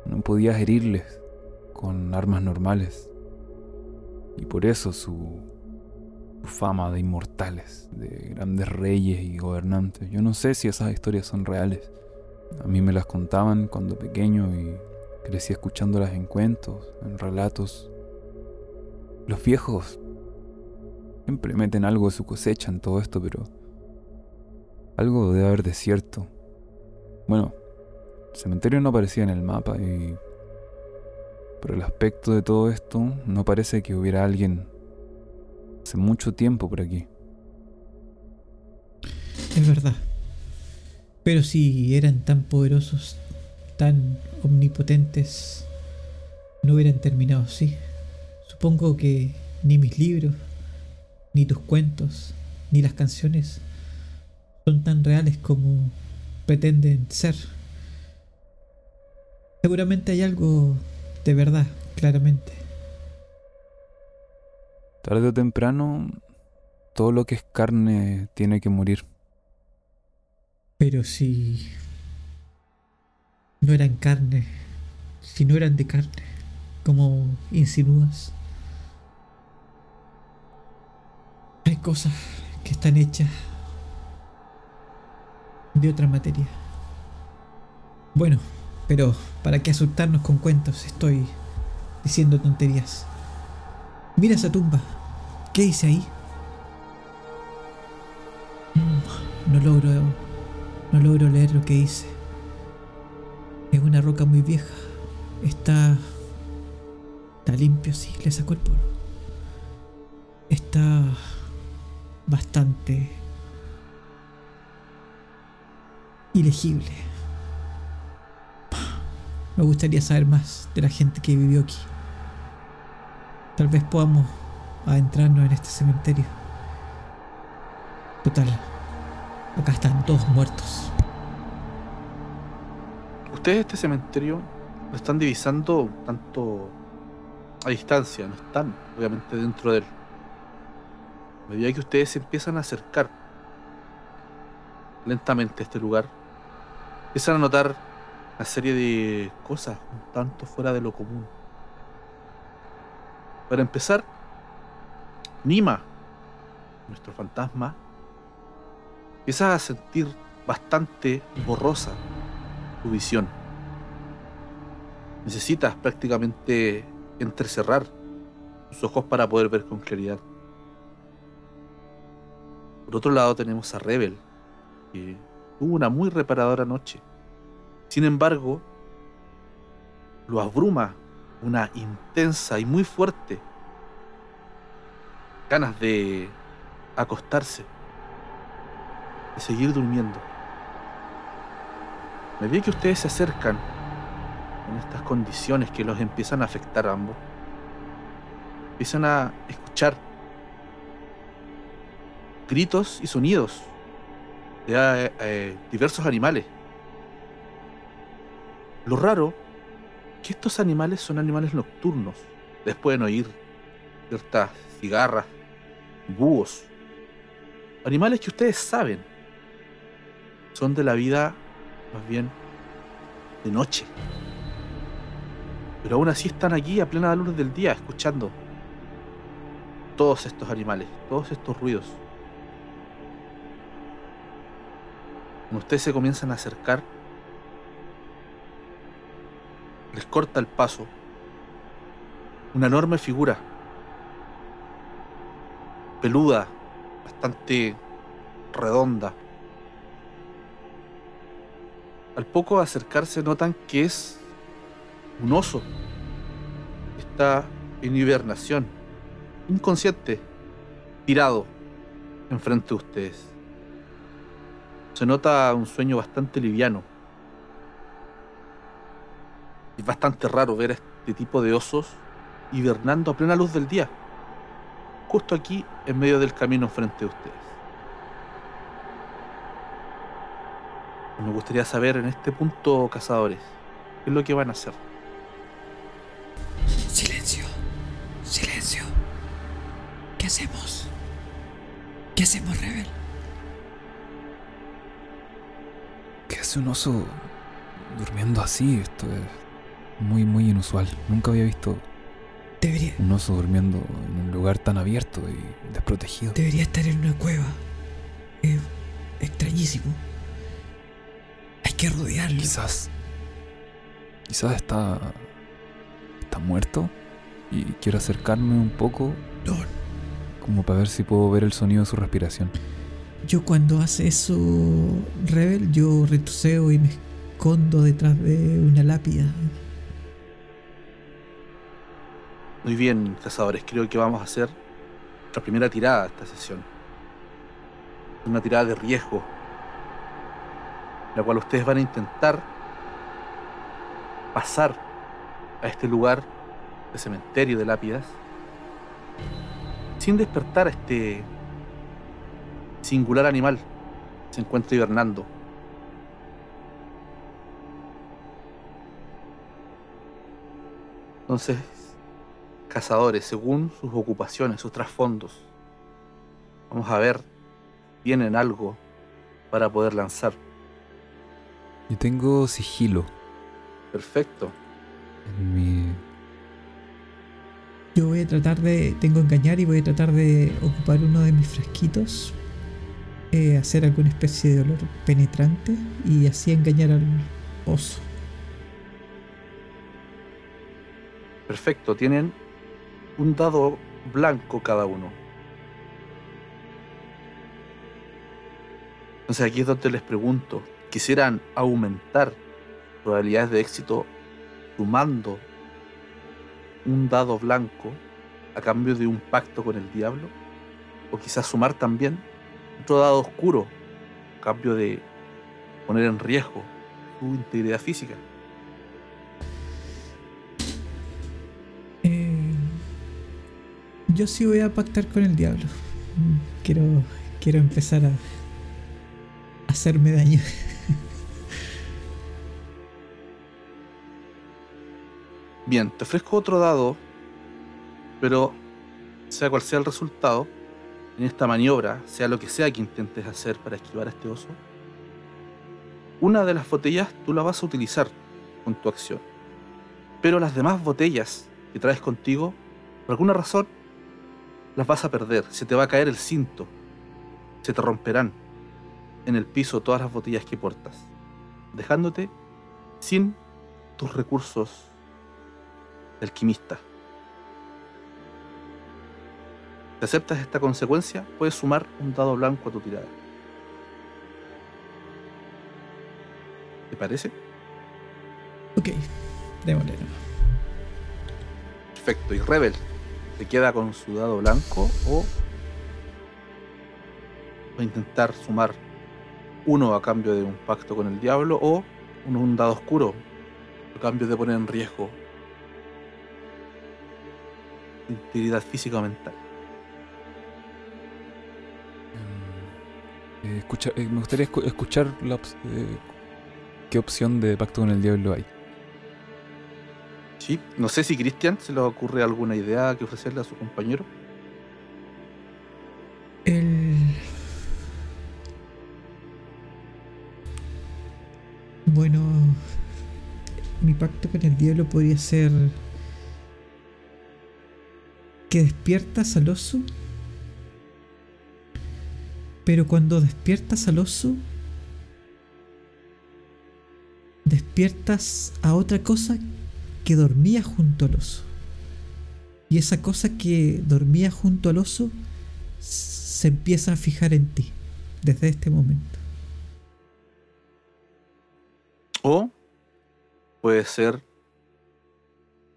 no podías herirles con armas normales. Y por eso su fama de inmortales, de grandes reyes y gobernantes. Yo no sé si esas historias son reales. A mí me las contaban cuando pequeño y crecí escuchándolas en cuentos, en relatos. Los viejos siempre meten algo de su cosecha en todo esto, pero algo debe haber de cierto. Bueno, el cementerio no aparecía en el mapa y por el aspecto de todo esto no parece que hubiera alguien hace mucho tiempo por aquí. Es verdad. Pero si eran tan poderosos, tan omnipotentes, no hubieran terminado así. Supongo que ni mis libros, ni tus cuentos, ni las canciones son tan reales como pretenden ser. Seguramente hay algo de verdad, claramente. Tarde o temprano, todo lo que es carne tiene que morir. Pero si no eran carne, si no eran de carne, como insinúas, hay cosas que están hechas de otra materia. Bueno, pero ¿para qué asustarnos con cuentos? Estoy diciendo tonterías. Mira esa tumba. ¿Qué dice ahí? Mm, no logro. No logro leer lo que dice. Es una roca muy vieja. Está. Está limpio, sí, le sacó el polvo. Está. bastante. ilegible. Me gustaría saber más de la gente que vivió aquí. Tal vez podamos adentrarnos en este cementerio. Total, acá están todos muertos. Ustedes este cementerio lo están divisando tanto a distancia, no están obviamente dentro de él. A medida que ustedes se empiezan a acercar lentamente a este lugar, empiezan a notar una serie de cosas un tanto fuera de lo común. Para empezar, Nima, nuestro fantasma, empieza a sentir bastante borrosa tu visión. Necesitas prácticamente entrecerrar tus ojos para poder ver con claridad. Por otro lado tenemos a Rebel, que tuvo una muy reparadora noche. Sin embargo, lo abruma una intensa y muy fuerte ganas de acostarse, de seguir durmiendo. Me vi que ustedes se acercan en estas condiciones que los empiezan a afectar a ambos. Empiezan a escuchar gritos y sonidos de eh, eh, diversos animales. Lo raro que estos animales son animales nocturnos. Les pueden oír ciertas cigarras, búhos. Animales que ustedes saben son de la vida más bien de noche. Pero aún así están aquí a plena luz del día escuchando todos estos animales, todos estos ruidos. Cuando ustedes se comienzan a acercar, les corta el paso una enorme figura, peluda, bastante redonda. Al poco acercarse notan que es un oso. Está en hibernación, inconsciente, tirado enfrente de ustedes. Se nota un sueño bastante liviano. Es bastante raro ver a este tipo de osos hibernando a plena luz del día, justo aquí en medio del camino frente a ustedes. Me gustaría saber en este punto, cazadores, qué es lo que van a hacer. Silencio, silencio. ¿Qué hacemos? ¿Qué hacemos, Rebel? ¿Qué hace un oso durmiendo así? Esto es muy, muy inusual. Nunca había visto Debería, un oso durmiendo en un lugar tan abierto y desprotegido. debería estar en una cueva. Es extrañísimo. Hay que rodearlo. Quizás. Quizás está. Está muerto. Y quiero acercarme un poco No, como para ver si puedo ver el sonido de su respiración. Yo cuando hace eso, Rebel, yo retrocedo y me escondo detrás de una lápida. Muy bien, cazadores, creo que vamos a hacer la primera tirada de esta sesión. Una tirada de riesgo, la cual ustedes van a intentar pasar a este lugar de cementerio de lápidas sin despertar a este singular animal que se encuentra hibernando. Entonces, cazadores según sus ocupaciones, sus trasfondos. Vamos a ver, tienen algo para poder lanzar. Yo tengo sigilo. Perfecto. En mi... Yo voy a tratar de. Tengo engañar y voy a tratar de ocupar uno de mis frasquitos. Eh, hacer alguna especie de olor penetrante y así engañar al oso. Perfecto, tienen un dado blanco cada uno. Entonces aquí es donde les pregunto, ¿quisieran aumentar probabilidades de éxito sumando un dado blanco a cambio de un pacto con el diablo? ¿O quizás sumar también otro dado oscuro a cambio de poner en riesgo su integridad física? Yo sí voy a pactar con el diablo. Mm, Quiero, quiero empezar a hacerme daño. (laughs) Bien, te ofrezco otro dado, pero sea cual sea el resultado, en esta maniobra, sea lo que sea que intentes hacer para esquivar a este oso, una de las botellas tú la vas a utilizar con tu acción. Pero las demás botellas que traes contigo, por alguna razón, las vas a perder. Se te va a caer el cinto. Se te romperán en el piso todas las botellas que portas, dejándote sin tus recursos de alquimista. Si aceptas esta consecuencia, puedes sumar un dado blanco a tu tirada. ¿Te parece? Ok, démosle. Perfecto. ¿Y Rebel? ¿Se queda con su dado blanco o va a intentar sumar uno a cambio de un pacto con el diablo o un, un dado oscuro a cambio de poner en riesgo integridad física o mental? Eh, eh, me gustaría escu- escuchar eh, qué opción de pacto con el diablo hay. Sí. No sé si Cristian se le ocurre alguna idea que ofrecerle a su compañero. El... Bueno, mi pacto con el diablo podría ser que despiertas al oso, pero cuando despiertas al oso, despiertas a otra cosa que dormía junto al oso. Y esa cosa que dormía junto al oso se empieza a fijar en ti desde este momento. O puede ser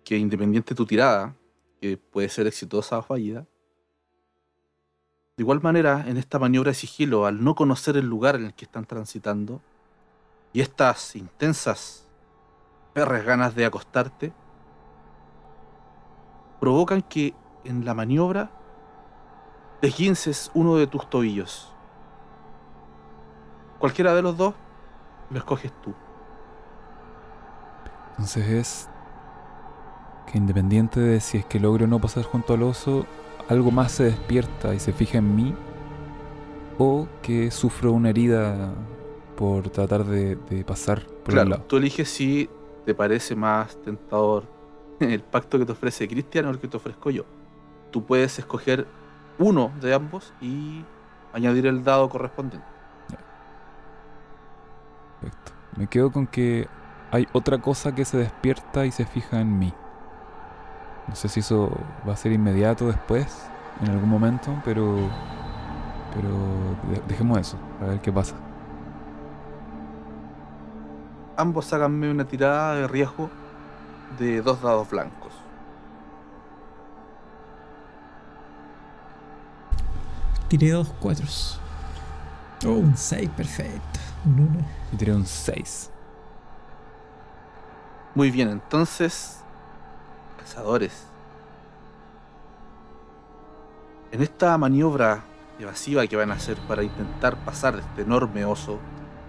que independiente de tu tirada, que puede ser exitosa o fallida, de igual manera en esta maniobra de sigilo, al no conocer el lugar en el que están transitando, y estas intensas, perres ganas de acostarte, provocan que en la maniobra desguinces uno de tus tobillos. Cualquiera de los dos lo escoges tú. Entonces es que independiente de si es que logro no pasar junto al oso, algo más se despierta y se fija en mí, o que sufro una herida por tratar de, de pasar por el Claro, lado. tú eliges si te parece más tentador (laughs) el pacto que te ofrece Cristian o el que te ofrezco yo. Tú puedes escoger uno de ambos y añadir el dado correspondiente. Perfecto. Me quedo con que hay otra cosa que se despierta y se fija en mí. No sé si eso va a ser inmediato después, en algún momento, pero. Pero de- dejemos eso, a ver qué pasa. Ambos háganme una tirada de riesgo de dos dados blancos. Tiré dos cuatros. Oh, un 6, perfecto. Un uno. Y tiré un 6. Muy bien, entonces, cazadores. En esta maniobra evasiva que van a hacer para intentar pasar de este enorme oso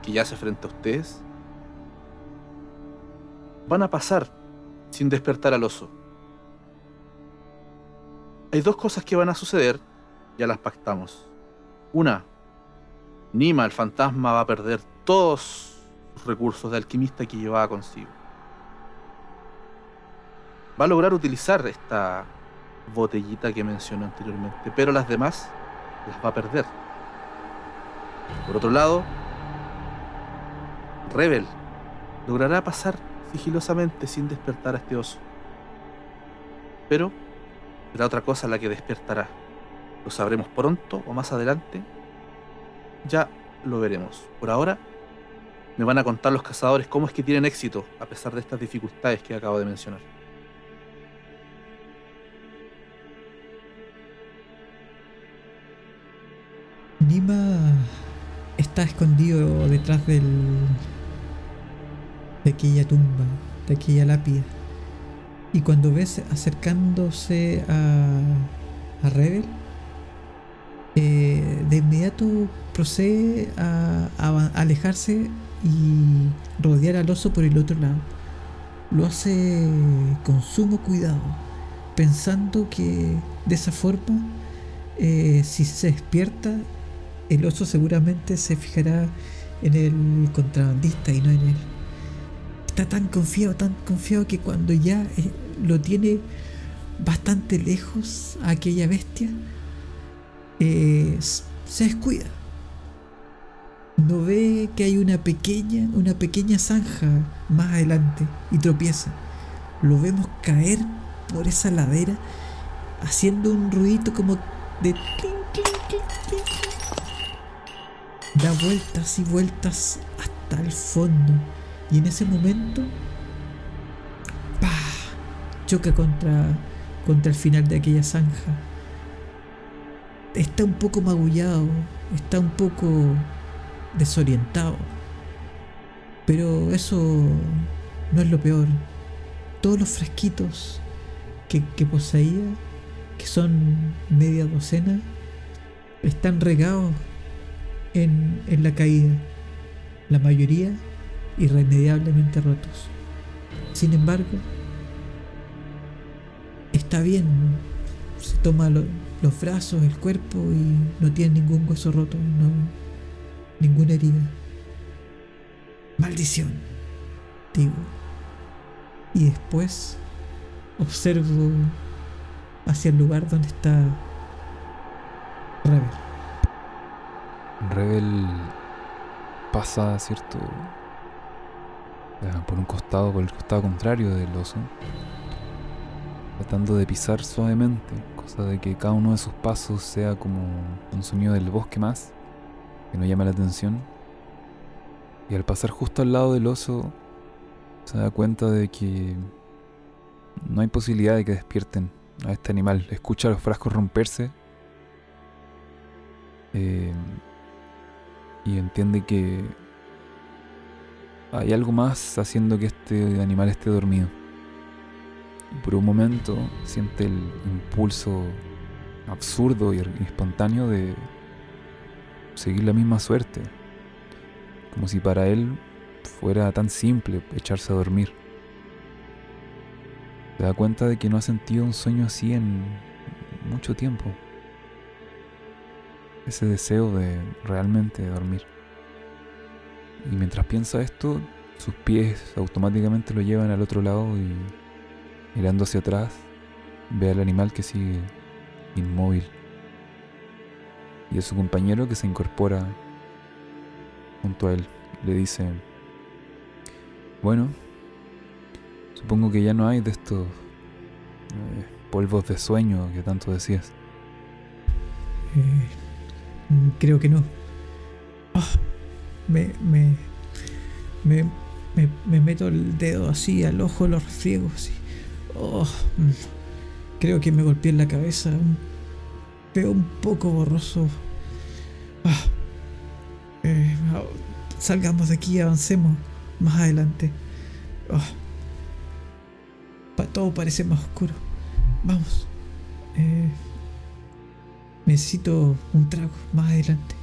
que yace frente a ustedes, van a pasar sin despertar al oso. Hay dos cosas que van a suceder, ya las pactamos. Una, Nima, el fantasma, va a perder todos sus recursos de alquimista que llevaba consigo va a lograr utilizar esta botellita que mencionó anteriormente, pero las demás las va a perder. Por otro lado, Rebel logrará pasar sigilosamente sin despertar a este oso. Pero será otra cosa la que despertará. Lo sabremos pronto o más adelante. Ya lo veremos. Por ahora, me van a contar los cazadores cómo es que tienen éxito a pesar de estas dificultades que acabo de mencionar. Nima está escondido detrás del de aquella tumba, de aquella lápida. Y cuando ves acercándose a, a Rebel, eh, de inmediato procede a, alejarse y rodear al oso por el otro lado. Lo hace con sumo cuidado, pensando que de esa forma, eh, si se despierta, el oso seguramente se fijará en el contrabandista y no en él. Está tan confiado, tan confiado que cuando ya eh, lo tiene bastante lejos aquella bestia, eh, se descuida. No ve que hay una pequeña, una pequeña zanja más adelante y tropieza. Lo vemos caer por esa ladera haciendo un ruido como de Da vueltas y vueltas hasta el fondo y en ese momento ¡pah! choca contra contra el final de aquella zanja. Está un poco magullado, está un poco desorientado. Pero eso no es lo peor. Todos los fresquitos que, que poseía, que son media docena, están regados en, en la caída. La mayoría irremediablemente rotos. Sin embargo, está bien. Se toma lo- los brazos, el cuerpo y no tiene ningún hueso roto, no, ninguna herida. Maldición, digo. Y después observo hacia el lugar donde está Rebel. Rebel pasa, ¿cierto? Por un costado, por el costado contrario del oso. Tratando de pisar suavemente, cosa de que cada uno de sus pasos sea como un sonido del bosque más, que no llame la atención. Y al pasar justo al lado del oso, se da cuenta de que no hay posibilidad de que despierten a este animal. Escucha los frascos romperse. eh, y entiende que hay algo más haciendo que este animal esté dormido. Por un momento siente el impulso absurdo y espontáneo de seguir la misma suerte. Como si para él fuera tan simple echarse a dormir. Se da cuenta de que no ha sentido un sueño así en mucho tiempo. Ese deseo de realmente dormir. Y mientras piensa esto, sus pies automáticamente lo llevan al otro lado y mirando hacia atrás ve al animal que sigue inmóvil. Y a su compañero que se incorpora junto a él. Le dice, bueno, supongo que ya no hay de estos eh, polvos de sueño que tanto decías. Eh, creo que no. Ah, me, me, me, me, me meto el dedo así al ojo, lo refriego así. Oh, mm, creo que me golpeé en la cabeza. Veo un poco borroso. Ah, eh, salgamos de aquí, avancemos más adelante. Pa- todo parece más oscuro. Vamos. Eh, necesito un trago más adelante.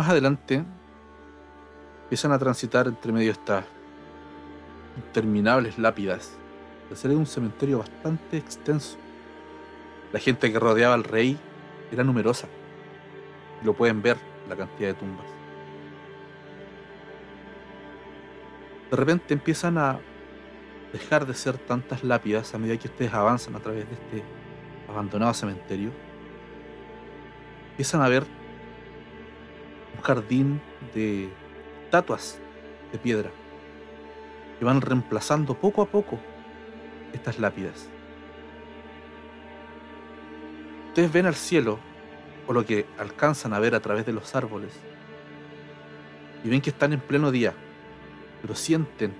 Más adelante empiezan a transitar entre medio de estas interminables lápidas. De ser un cementerio bastante extenso. La gente que rodeaba al rey era numerosa. Lo pueden ver, la cantidad de tumbas. De repente empiezan a dejar de ser tantas lápidas a medida que ustedes avanzan a través de este abandonado cementerio. Empiezan a ver jardín de estatuas de piedra que van reemplazando poco a poco estas lápidas. Ustedes ven al cielo, o lo que alcanzan a ver a través de los árboles, y ven que están en pleno día, pero sienten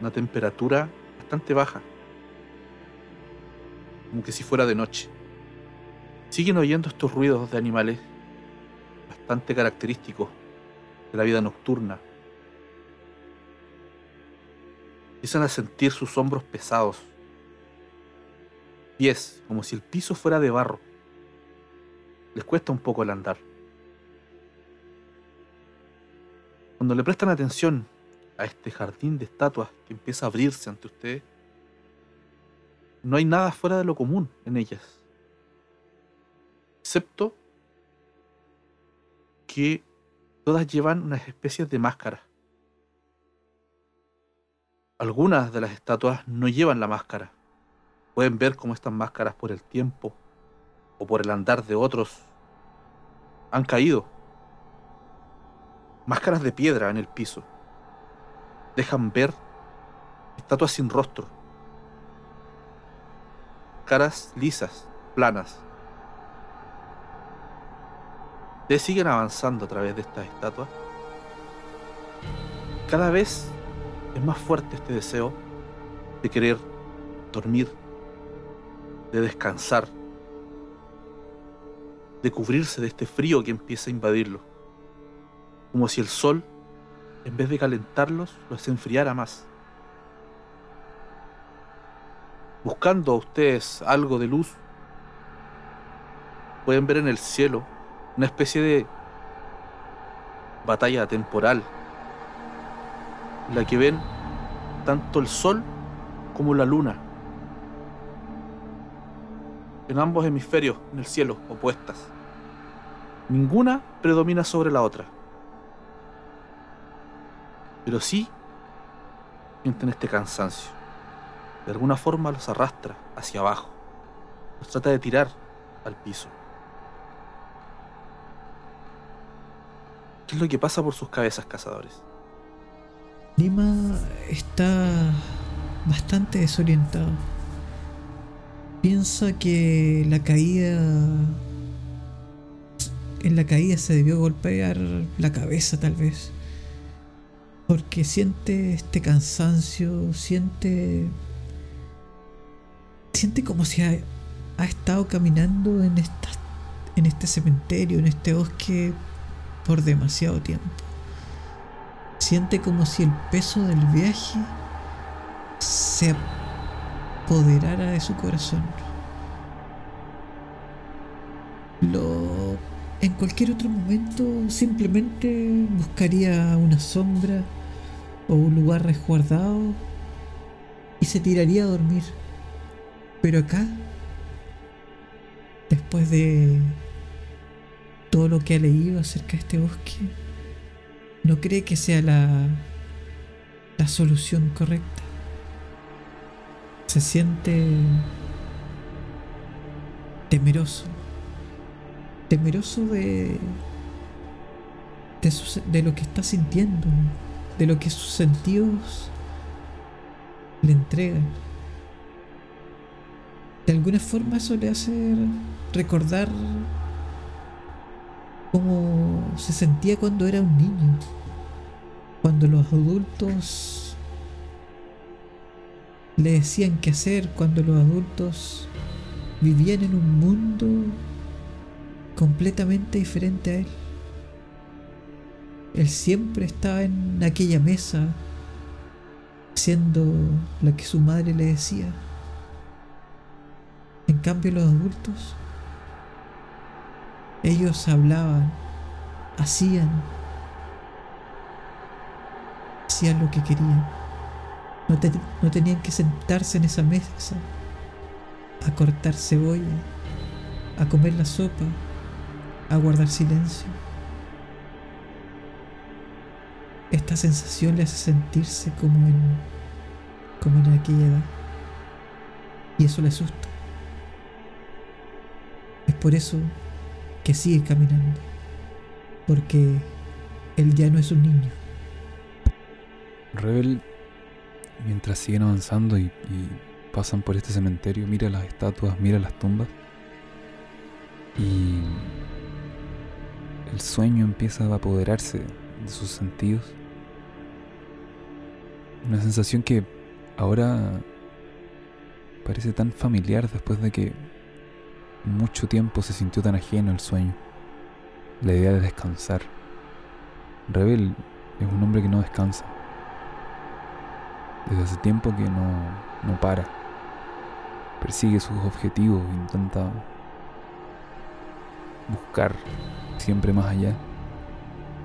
una temperatura bastante baja, como que si fuera de noche. Siguen oyendo estos ruidos de animales bastante característicos de la vida nocturna. Empiezan a sentir sus hombros pesados, pies como si el piso fuera de barro. Les cuesta un poco el andar. Cuando le prestan atención a este jardín de estatuas que empieza a abrirse ante ustedes, no hay nada fuera de lo común en ellas, excepto que todas llevan unas especies de máscaras. Algunas de las estatuas no llevan la máscara. Pueden ver cómo estas máscaras por el tiempo o por el andar de otros han caído. Máscaras de piedra en el piso. Dejan ver estatuas sin rostro. Caras lisas, planas. Ustedes siguen avanzando a través de estas estatuas. Cada vez es más fuerte este deseo de querer dormir, de descansar, de cubrirse de este frío que empieza a invadirlo. Como si el sol, en vez de calentarlos, los enfriara más. Buscando a ustedes algo de luz, pueden ver en el cielo una especie de batalla temporal, la que ven tanto el sol como la luna, en ambos hemisferios en el cielo, opuestas. Ninguna predomina sobre la otra. Pero sí sienten este cansancio. De alguna forma los arrastra hacia abajo. Los trata de tirar al piso. ¿Qué es lo que pasa por sus cabezas, cazadores? Lima está bastante desorientado. Piensa que la caída. En la caída se debió golpear la cabeza, tal vez. Porque siente este cansancio, siente. Siente como si ha, ha estado caminando en, esta, en este cementerio, en este bosque, por demasiado tiempo. Siente como si el peso del viaje se apoderara de su corazón. Lo en cualquier otro momento simplemente buscaría una sombra o un lugar resguardado y se tiraría a dormir. Pero acá, después de todo lo que ha leído acerca de este bosque, no cree que sea la, la solución correcta. Se siente temeroso temeroso de, de, de lo que está sintiendo, de lo que sus sentidos le entregan. De alguna forma eso le hace recordar cómo se sentía cuando era un niño, cuando los adultos le decían qué hacer, cuando los adultos vivían en un mundo completamente diferente a él. Él siempre estaba en aquella mesa haciendo lo que su madre le decía. En cambio los adultos, ellos hablaban, hacían, hacían lo que querían. No, te- no tenían que sentarse en esa mesa a cortar cebolla, a comer la sopa, a guardar silencio. Esta sensación le hace sentirse como en como en aquella edad. Y eso le asusta. Es por eso que sigue caminando. Porque él ya no es un niño. Rebel mientras siguen avanzando y, y pasan por este cementerio, mira las estatuas, mira las tumbas. Y el sueño empieza a apoderarse de sus sentidos. Una sensación que ahora parece tan familiar después de que mucho tiempo se sintió tan ajeno al sueño. La idea de descansar. Rebel es un hombre que no descansa. Desde hace tiempo que no, no para. Persigue sus objetivos, intenta buscar siempre más allá.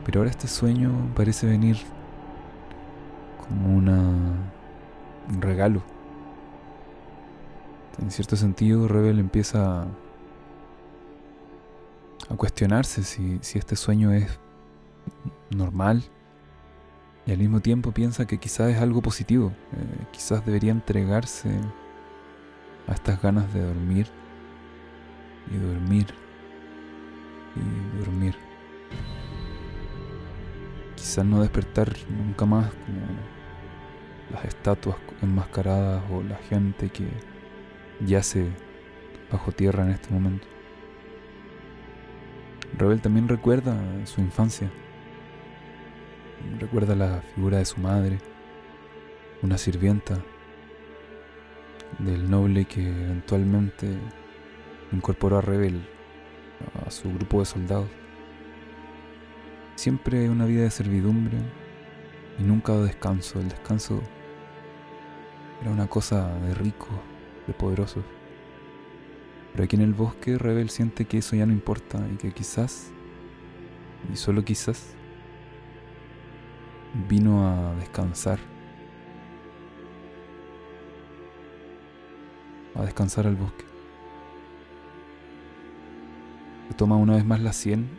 Pero ahora este sueño parece venir como una, un regalo. En cierto sentido, Rebel empieza a cuestionarse si, si este sueño es normal y al mismo tiempo piensa que quizás es algo positivo, eh, quizás debería entregarse a estas ganas de dormir y dormir y dormir. Quizás no despertar nunca más como las estatuas enmascaradas o la gente que yace bajo tierra en este momento. Rebel también recuerda su infancia. Recuerda la figura de su madre, una sirvienta del noble que eventualmente incorporó a Rebel a su grupo de soldados. Siempre una vida de servidumbre y nunca de descanso. El descanso era una cosa de rico, de poderosos. Pero aquí en el bosque Rebel siente que eso ya no importa y que quizás, y solo quizás, vino a descansar. A descansar al bosque. Se toma una vez más la 100.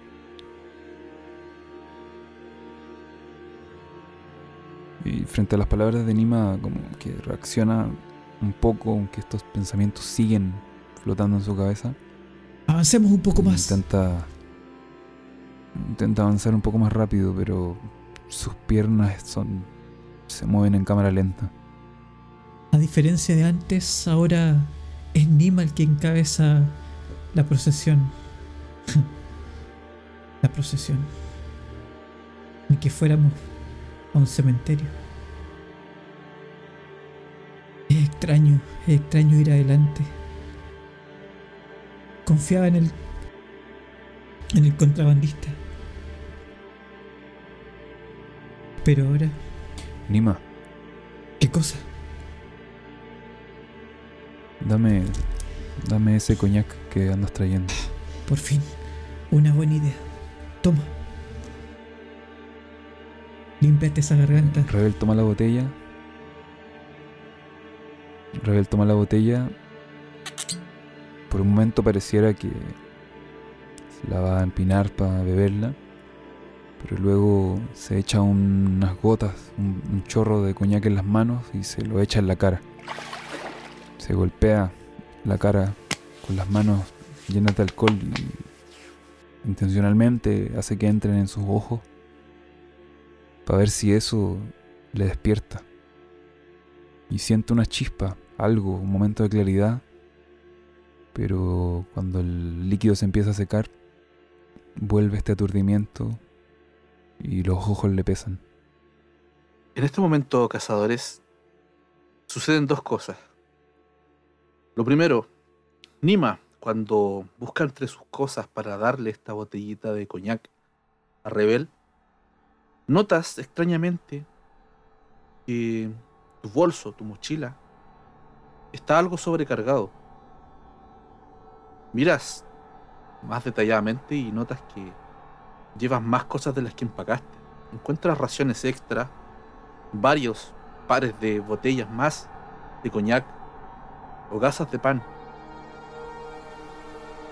Y frente a las palabras de Nima, como que reacciona un poco, aunque estos pensamientos siguen flotando en su cabeza. Avancemos un poco más. Intenta. Intenta avanzar un poco más rápido, pero sus piernas son. se mueven en cámara lenta. A diferencia de antes, ahora es Nima el que encabeza la procesión. (laughs) la procesión. Ni que fuéramos a un cementerio. Es extraño, es extraño ir adelante. Confiaba en el. en el contrabandista. Pero ahora. Nima, ¿Qué cosa? dame. dame ese coñac que andas trayendo. Por fin, una buena idea. Toma. Límpiate esa garganta. Rebel toma la botella. Rebel toma la botella. Por un momento pareciera que se la va a empinar para beberla. Pero luego se echa un- unas gotas, un, un chorro de coñac en las manos y se lo echa en la cara. Se golpea la cara con las manos llenas de alcohol y intencionalmente hace que entren en sus ojos para ver si eso le despierta. Y siente una chispa, algo, un momento de claridad, pero cuando el líquido se empieza a secar, vuelve este aturdimiento y los ojos le pesan. En este momento, cazadores, suceden dos cosas. Lo primero, Nima, cuando busca entre sus cosas para darle esta botellita de coñac a Rebel, notas extrañamente que tu bolso, tu mochila, está algo sobrecargado. Miras más detalladamente y notas que llevas más cosas de las que empacaste. Encuentras raciones extra, varios pares de botellas más de coñac o gasas de pan.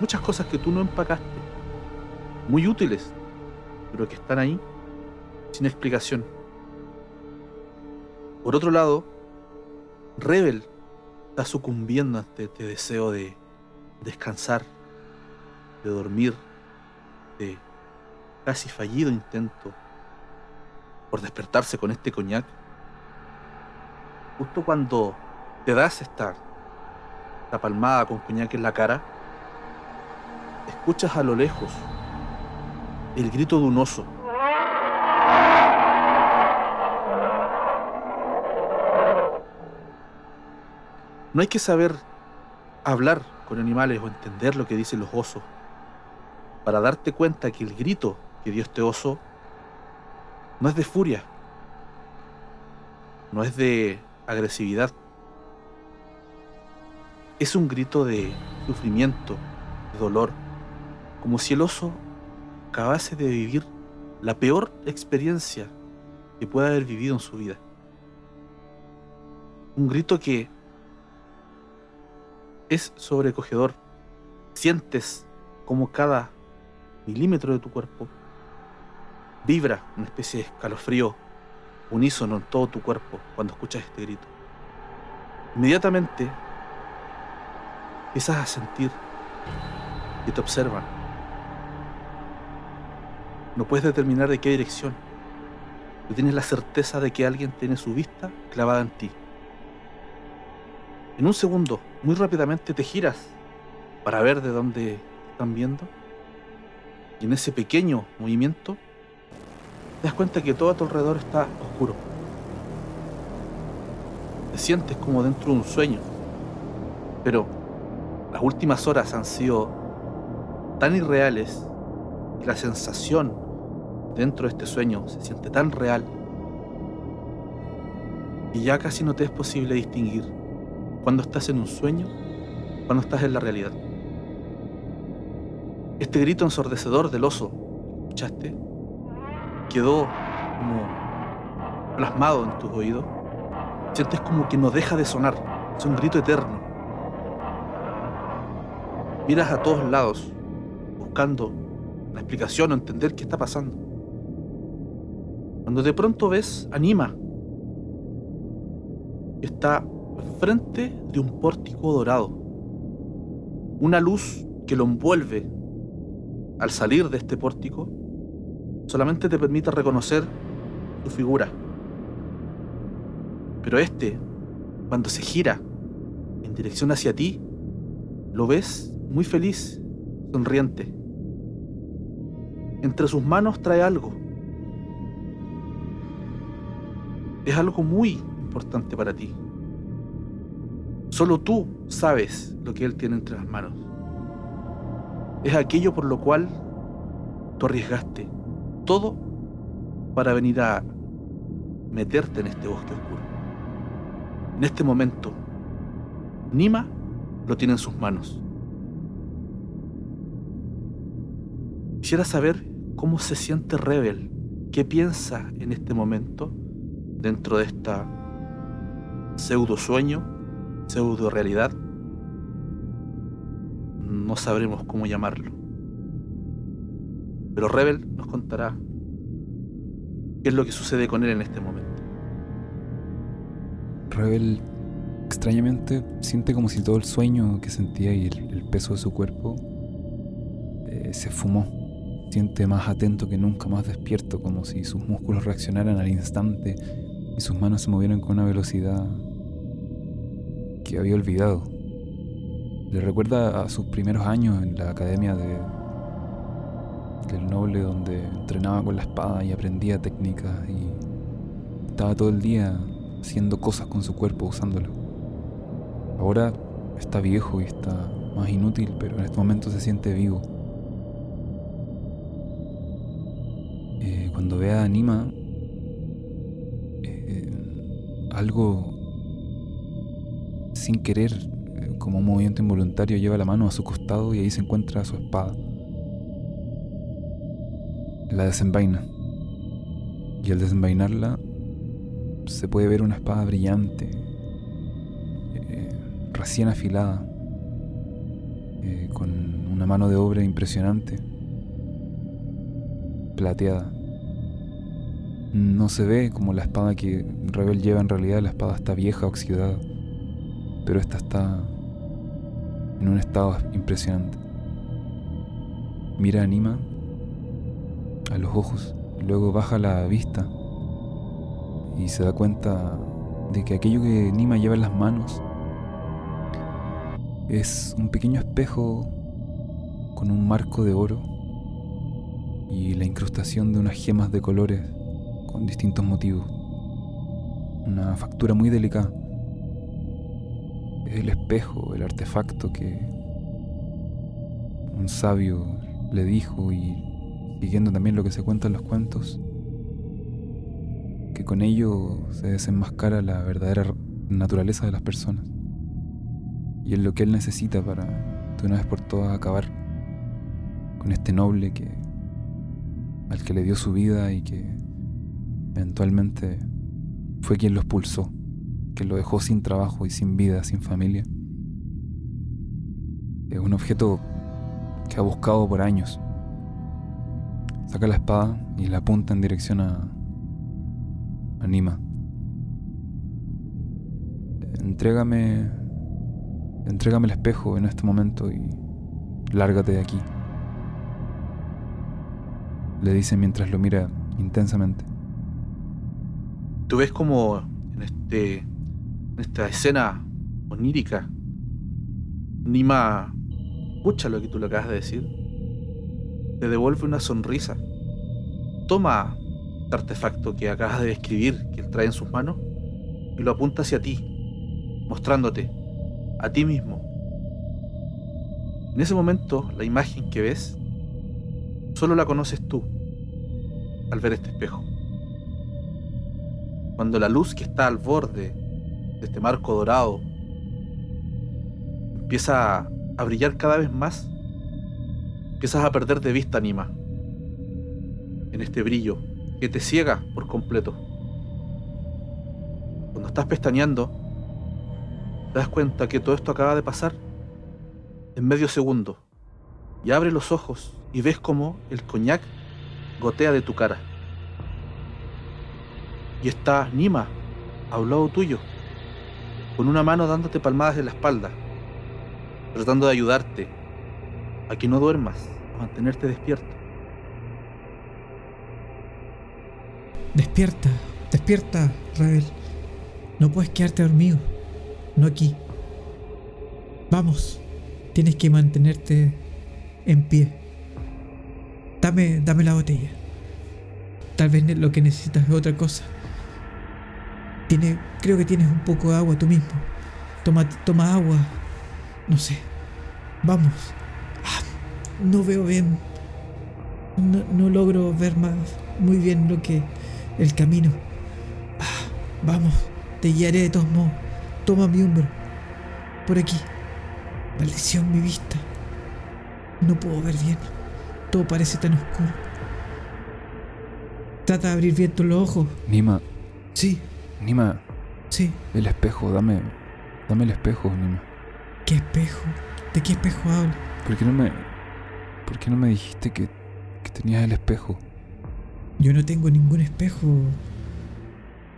Muchas cosas que tú no empacaste, muy útiles, pero que están ahí sin explicación. Por otro lado, Rebel está sucumbiendo ante este deseo de descansar, de dormir, de casi fallido intento por despertarse con este coñac. justo cuando te das esta, esta palmada con cuñaque en la cara, escuchas a lo lejos el grito de un oso. No hay que saber hablar con animales o entender lo que dicen los osos para darte cuenta que el grito que dio este oso no es de furia, no es de agresividad, es un grito de sufrimiento, de dolor, como si el oso acabase de vivir la peor experiencia que pueda haber vivido en su vida. Un grito que es sobrecogedor. Sientes como cada milímetro de tu cuerpo vibra una especie de escalofrío unísono en todo tu cuerpo cuando escuchas este grito. Inmediatamente empiezas a sentir que te observan. No puedes determinar de qué dirección, pero tienes la certeza de que alguien tiene su vista clavada en ti. En un segundo, muy rápidamente te giras para ver de dónde están viendo. Y en ese pequeño movimiento, te das cuenta que todo a tu alrededor está oscuro. Te sientes como dentro de un sueño. Pero las últimas horas han sido tan irreales y la sensación dentro de este sueño se siente tan real y ya casi no te es posible distinguir cuando estás en un sueño, cuando estás en la realidad. Este grito ensordecedor del oso, ¿escuchaste? Quedó como plasmado en tus oídos. Sientes como que no deja de sonar. Es un grito eterno. Miras a todos lados, buscando la explicación o entender qué está pasando. Cuando de pronto ves, anima. Está frente de un pórtico dorado. Una luz que lo envuelve al salir de este pórtico solamente te permite reconocer su figura. Pero este, cuando se gira en dirección hacia ti, lo ves muy feliz, sonriente. Entre sus manos trae algo. Es algo muy importante para ti. Solo tú sabes lo que Él tiene entre las manos. Es aquello por lo cual tú arriesgaste todo para venir a meterte en este bosque oscuro. En este momento, Nima lo tiene en sus manos. Quisiera saber cómo se siente Rebel, qué piensa en este momento dentro de esta pseudo sueño pseudo realidad, no sabremos cómo llamarlo. Pero Rebel nos contará qué es lo que sucede con él en este momento. Rebel extrañamente siente como si todo el sueño que sentía y el, peso de su cuerpo eh, se fumó. Siente más atento que nunca, más despierto, como si sus músculos reaccionaran al instante y sus manos se movieran con una velocidad que había olvidado. Le recuerda a sus primeros años en la academia de, del noble donde entrenaba con la espada y aprendía técnicas y estaba todo el día haciendo cosas con su cuerpo usándolo. Ahora está viejo y está más inútil, pero en este momento se siente vivo. Eh, cuando ve a Anima, eh, algo sin querer, como un movimiento involuntario, lleva la mano a su costado y ahí se encuentra su espada. La desenvaina. Y al desenvainarla se puede ver una espada brillante, eh, recién afilada, eh, con una mano de obra impresionante, plateada. No se ve como la espada que Rebel lleva en realidad, la espada está vieja, oxidada pero esta está en un estado impresionante. Mira Anima a los ojos, luego baja la vista y se da cuenta de que aquello que Nima lleva en las manos es un pequeño espejo con un marco de oro y la incrustación de unas gemas de colores con distintos motivos. Una factura muy delicada. El espejo, el artefacto que un sabio le dijo y siguiendo también lo que se cuenta en los cuentos, que con ello se desenmascara la verdadera naturaleza de las personas. Y es lo que él necesita para de una vez por todas acabar con este noble que al que le dio su vida y que eventualmente fue quien lo expulsó, que lo dejó sin trabajo y sin vida, sin familia. Es un objeto que ha buscado por años. Saca la espada y la apunta en dirección a, Anima. Entrégame. Entrégame el espejo en este momento y lárgate de aquí. Le dice mientras lo mira intensamente. Tú ves como en este. Esta escena onírica. Nima escucha lo que tú le acabas de decir. Te devuelve una sonrisa. Toma este artefacto que acabas de describir, que él trae en sus manos, y lo apunta hacia ti, mostrándote a ti mismo. En ese momento, la imagen que ves, solo la conoces tú al ver este espejo. Cuando la luz que está al borde de este marco dorado empieza a brillar cada vez más, empiezas a perder de vista Anima. En este brillo que te ciega por completo. Cuando estás pestañeando, te das cuenta que todo esto acaba de pasar en medio segundo. Y abres los ojos y ves como el coñac gotea de tu cara. Y está Nima al lado tuyo, con una mano dándote palmadas en la espalda, tratando de ayudarte a que no duermas, a mantenerte despierto. Despierta, despierta, Ravel. No puedes quedarte dormido. No aquí. Vamos. Tienes que mantenerte en pie. Dame, dame la botella. Tal vez lo que necesitas es otra cosa. Tiene, creo que tienes un poco de agua tú mismo. Toma, toma agua. No sé. Vamos. Ah, no veo bien. No, no logro ver más muy bien lo que el camino. Ah, vamos, te guiaré de todos modos. Toma mi hombro. Por aquí. Maldición mi vista. No puedo ver bien. Todo parece tan oscuro. Trata de abrir bien tus ojos. Nima. Sí. Nima. Sí. El espejo, dame. Dame el espejo, Nima. ¿Qué espejo? ¿De qué espejo hablo? ¿Por qué no me. ¿Por qué no me dijiste que, que tenías el espejo? Yo no tengo ningún espejo.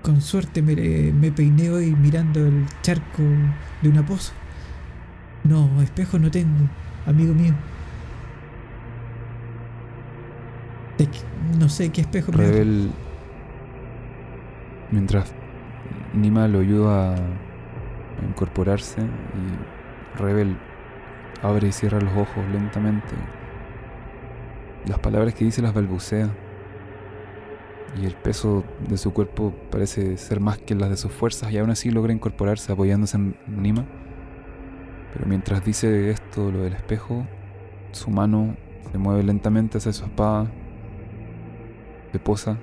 Con suerte me, me peiné hoy mirando el charco de una poza. No, espejo no tengo, amigo mío. no sé qué espejo Rebel, mientras Nima lo ayuda a incorporarse y Rebel abre y cierra los ojos lentamente. Las palabras que dice las balbucea y el peso de su cuerpo parece ser más que las de sus fuerzas y aún así logra incorporarse apoyándose en Nima. Pero mientras dice esto, lo del espejo, su mano se mueve lentamente hacia su espada, se posa,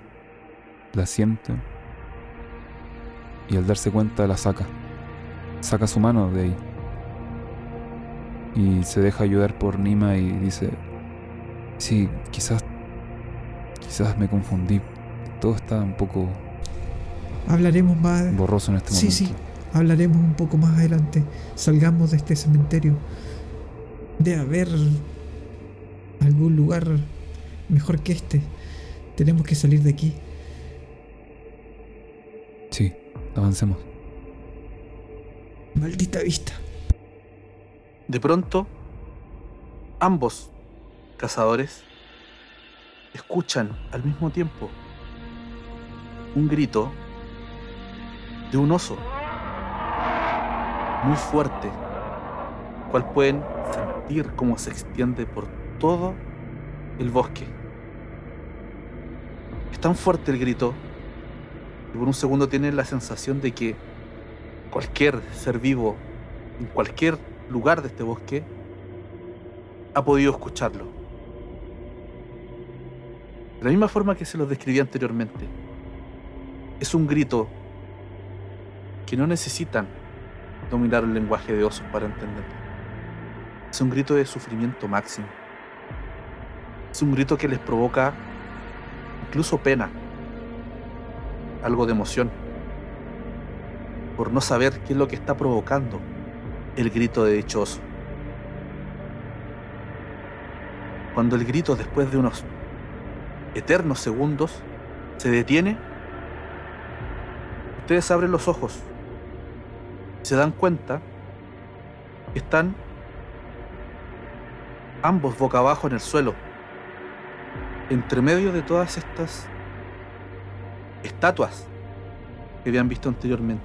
la siente y al darse cuenta la saca. Saca su mano de ahí y se deja ayudar por Nima y dice, sí, quizás, quizás me confundí todo está un poco hablaremos más borroso en este momento. Sí, sí, hablaremos un poco más adelante. Salgamos de este cementerio. De haber algún lugar mejor que este. Tenemos que salir de aquí. Sí, avancemos. Maldita vista. De pronto, ambos cazadores escuchan al mismo tiempo un grito de un oso muy fuerte, cual pueden sentir cómo se extiende por todo el bosque. Es tan fuerte el grito y por un segundo tienen la sensación de que cualquier ser vivo en cualquier lugar de este bosque ha podido escucharlo. De la misma forma que se los describí anteriormente, es un grito que no necesitan dominar el lenguaje de osos para entenderlo. Es un grito de sufrimiento máximo. Es un grito que les provoca incluso pena, algo de emoción, por no saber qué es lo que está provocando el grito de dichoso. Cuando el grito después de unos eternos segundos se detiene, ustedes abren los ojos se dan cuenta que están ambos boca abajo en el suelo, entre medio de todas estas estatuas que habían visto anteriormente.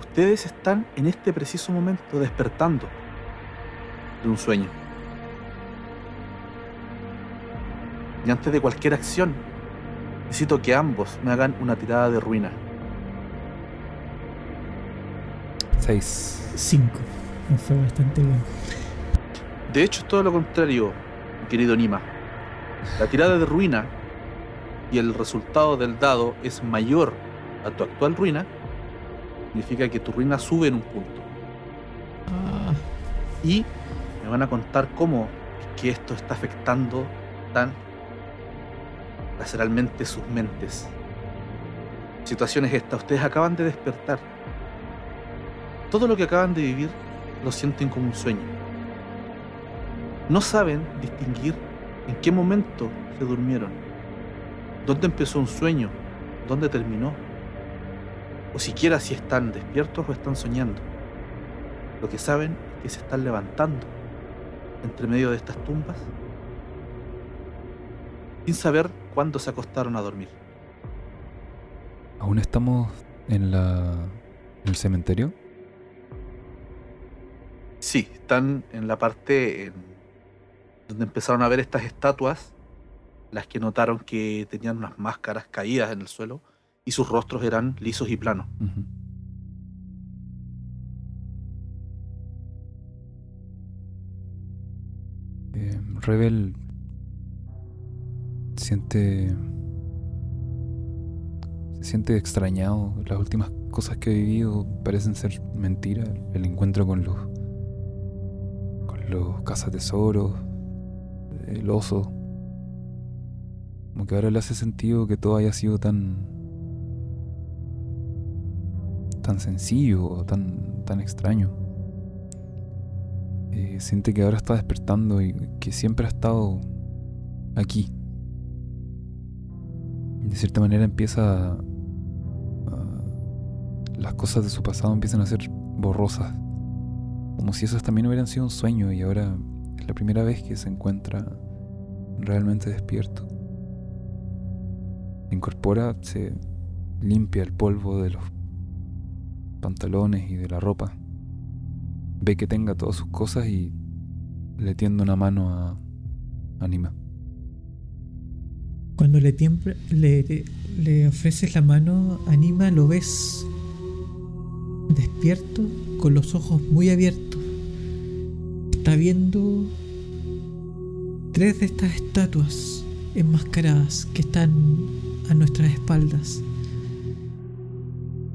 Ustedes están en este preciso momento despertando de un sueño. Y antes de cualquier acción, necesito que ambos me hagan una tirada de ruina. 6. 5. Me fue bastante bien. De hecho, es todo lo contrario, querido Nima. La tirada de ruina y el resultado del dado es mayor a tu actual ruina, significa que tu ruina sube en un punto. Ah, Y me van a contar cómo es que esto está afectando tan laceralmente sus mentes. Situación es esta, ustedes acaban de despertar. Todo lo que acaban de vivir lo sienten como un sueño. No saben distinguir en qué momento se durmieron, dónde empezó un sueño, dónde terminó, o siquiera si están despiertos o están soñando. Lo que saben es que se están levantando entre medio de estas tumbas sin saber cuándo se acostaron a dormir. ¿Aún estamos en la. en el cementerio? Sí, están en la parte en donde empezaron a ver estas estatuas, las que notaron que tenían unas máscaras caídas en el suelo y sus rostros eran lisos y planos. Eh, Rebel siente se siente extrañado. Las últimas cosas que he vivido parecen ser mentiras. El encuentro con los con los cazatesoros, el oso. Como que ahora le hace sentido que todo haya sido tan tan sencillo, tan tan extraño. Eh, siente que ahora está despertando y que siempre ha estado aquí. De cierta manera empieza las cosas de su pasado empiezan a ser borrosas. Como si esos también hubieran sido un sueño y ahora es la primera vez que se encuentra realmente despierto. Incorpora, se limpia el polvo de los pantalones y de la ropa. Ve que tenga todas sus cosas y le tiende una mano a Anima. Cuando le, tiembla- le, le ofreces la mano, Anima, lo ves despierto, con los ojos muy abiertos. Está viendo tres de estas estatuas enmascaradas que están a nuestras espaldas.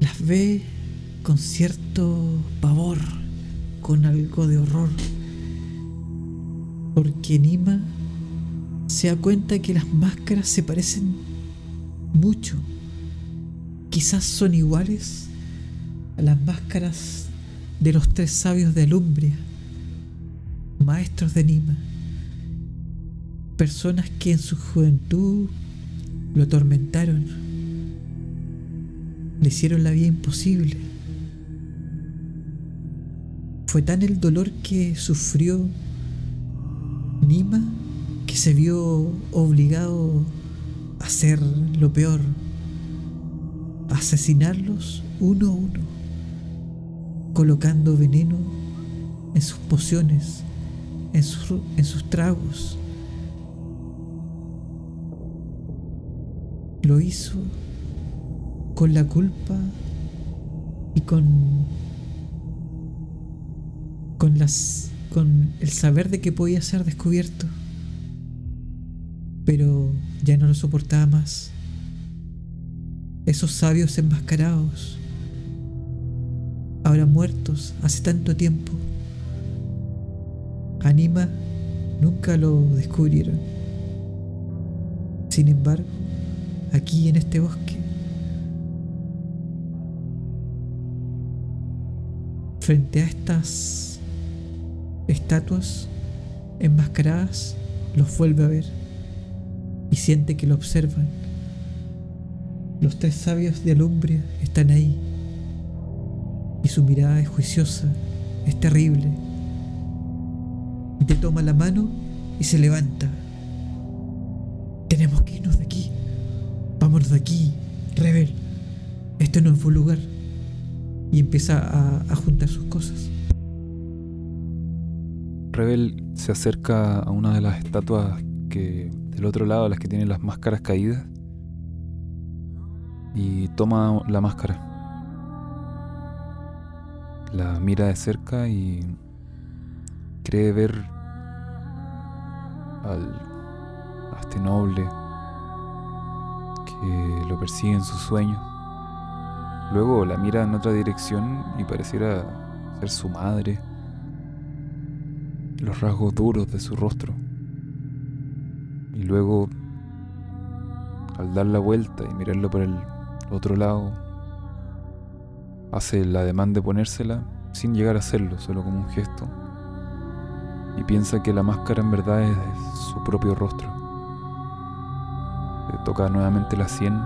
Las ve con cierto pavor, con algo de horror. Porque Nima se da cuenta que las máscaras se parecen mucho. Quizás son iguales a las máscaras de los tres sabios de Alumbria, maestros de Nima, personas que en su juventud lo atormentaron, le hicieron la vida imposible. Fue tan el dolor que sufrió Nima que se vio obligado a hacer lo peor. asesinarlos uno a uno, colocando veneno en sus pociones, en, su- en sus tragos. Lo hizo con la culpa y con con las con el saber de que podía ser descubierto. Pero ya no lo soportaba más. Esos sabios enmascarados, ahora muertos hace tanto tiempo. Anima nunca lo descubrieron. Sin embargo, aquí en este bosque, frente a estas estatuas enmascaradas, los vuelve a ver y siente que lo observan. Los tres sabios de Alumbria están ahí y su mirada es juiciosa, es terrible. Y te toma la mano y se levanta. Tenemos que irnos de aquí. Rebel. Este no es un lugar. Y empieza a, a juntar sus cosas. Rebel se acerca a una de las estatuas que del otro lado, las que tienen las máscaras caídas, y toma la máscara. La mira de cerca y cree ver al, a este noble que lo persigue en sus sueños. Luego la mira en otra dirección y pareciera ser su madre los rasgos duros de su rostro. Y luego, al dar la vuelta y mirarlo por el otro lado, hace la demanda de ponérsela sin llegar a hacerlo, solo como un gesto. Y piensa que la máscara en verdad es su propio rostro. Toca nuevamente la sien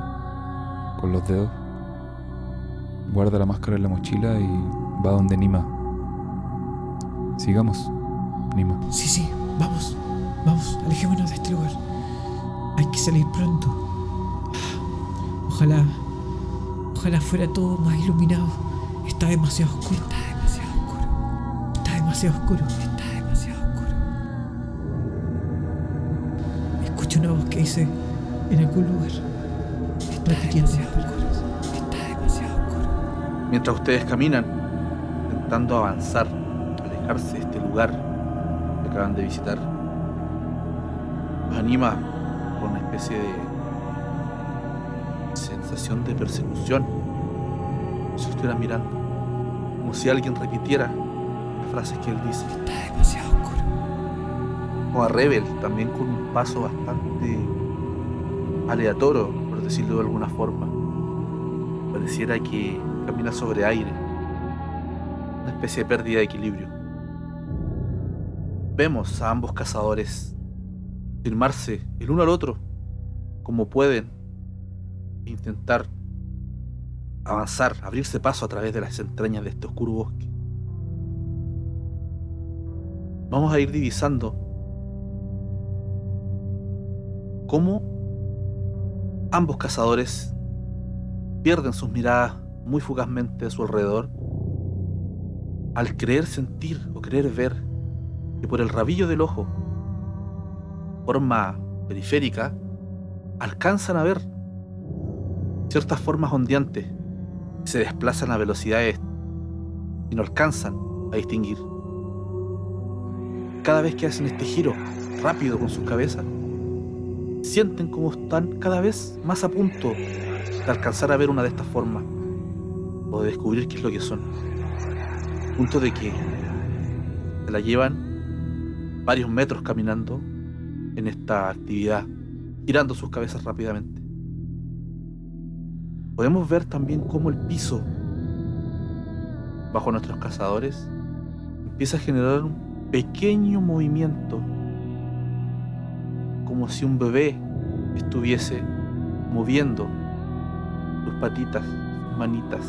con los dedos. Guarda la máscara en la mochila y va donde Nima. Sigamos. Nima. Sí, sí, vamos, vamos, alejémonos de este lugar. Hay que salir pronto. Ojalá, ojalá fuera todo más iluminado. Está demasiado oscuro. Está demasiado oscuro. Está demasiado oscuro. Está demasiado oscuro. Escucho una voz que dice en algún lugar. Está demasiado oscuro. Está demasiado oscuro. Mientras ustedes caminan, intentando avanzar, alejarse de este lugar que acaban de visitar, los anima con una especie de sensación de persecución. Como si estuvieran mirando, como si alguien repitiera las frases que él dice. Está demasiado oscuro. Como a Rebel, también con un paso bastante aleatorio, por decirlo de alguna forma. Pareciera que camina sobre aire. Una especie de pérdida de equilibrio. Vemos a ambos cazadores firmarse el uno al otro como pueden e intentar avanzar, abrirse paso a través de las entrañas de este oscuro bosque. Vamos a ir divisando cómo ambos cazadores pierden sus miradas muy fugazmente a su alrededor al creer sentir o creer ver que por el rabillo del ojo, forma periférica, alcanzan a ver ciertas formas ondeantes que se desplazan a velocidades y no alcanzan a distinguir. Cada vez que hacen este giro rápido con sus cabezas, sienten como están cada vez más a punto de alcanzar a ver una de estas formas o de descubrir qué es lo que son. Punto de que se la llevan varios metros caminando en esta actividad, girando sus cabezas rápidamente. Podemos ver también cómo el piso bajo nuestros cazadores empieza a generar un pequeño movimiento, como si un bebé estuviese moviendo sus patitas, sus manitas,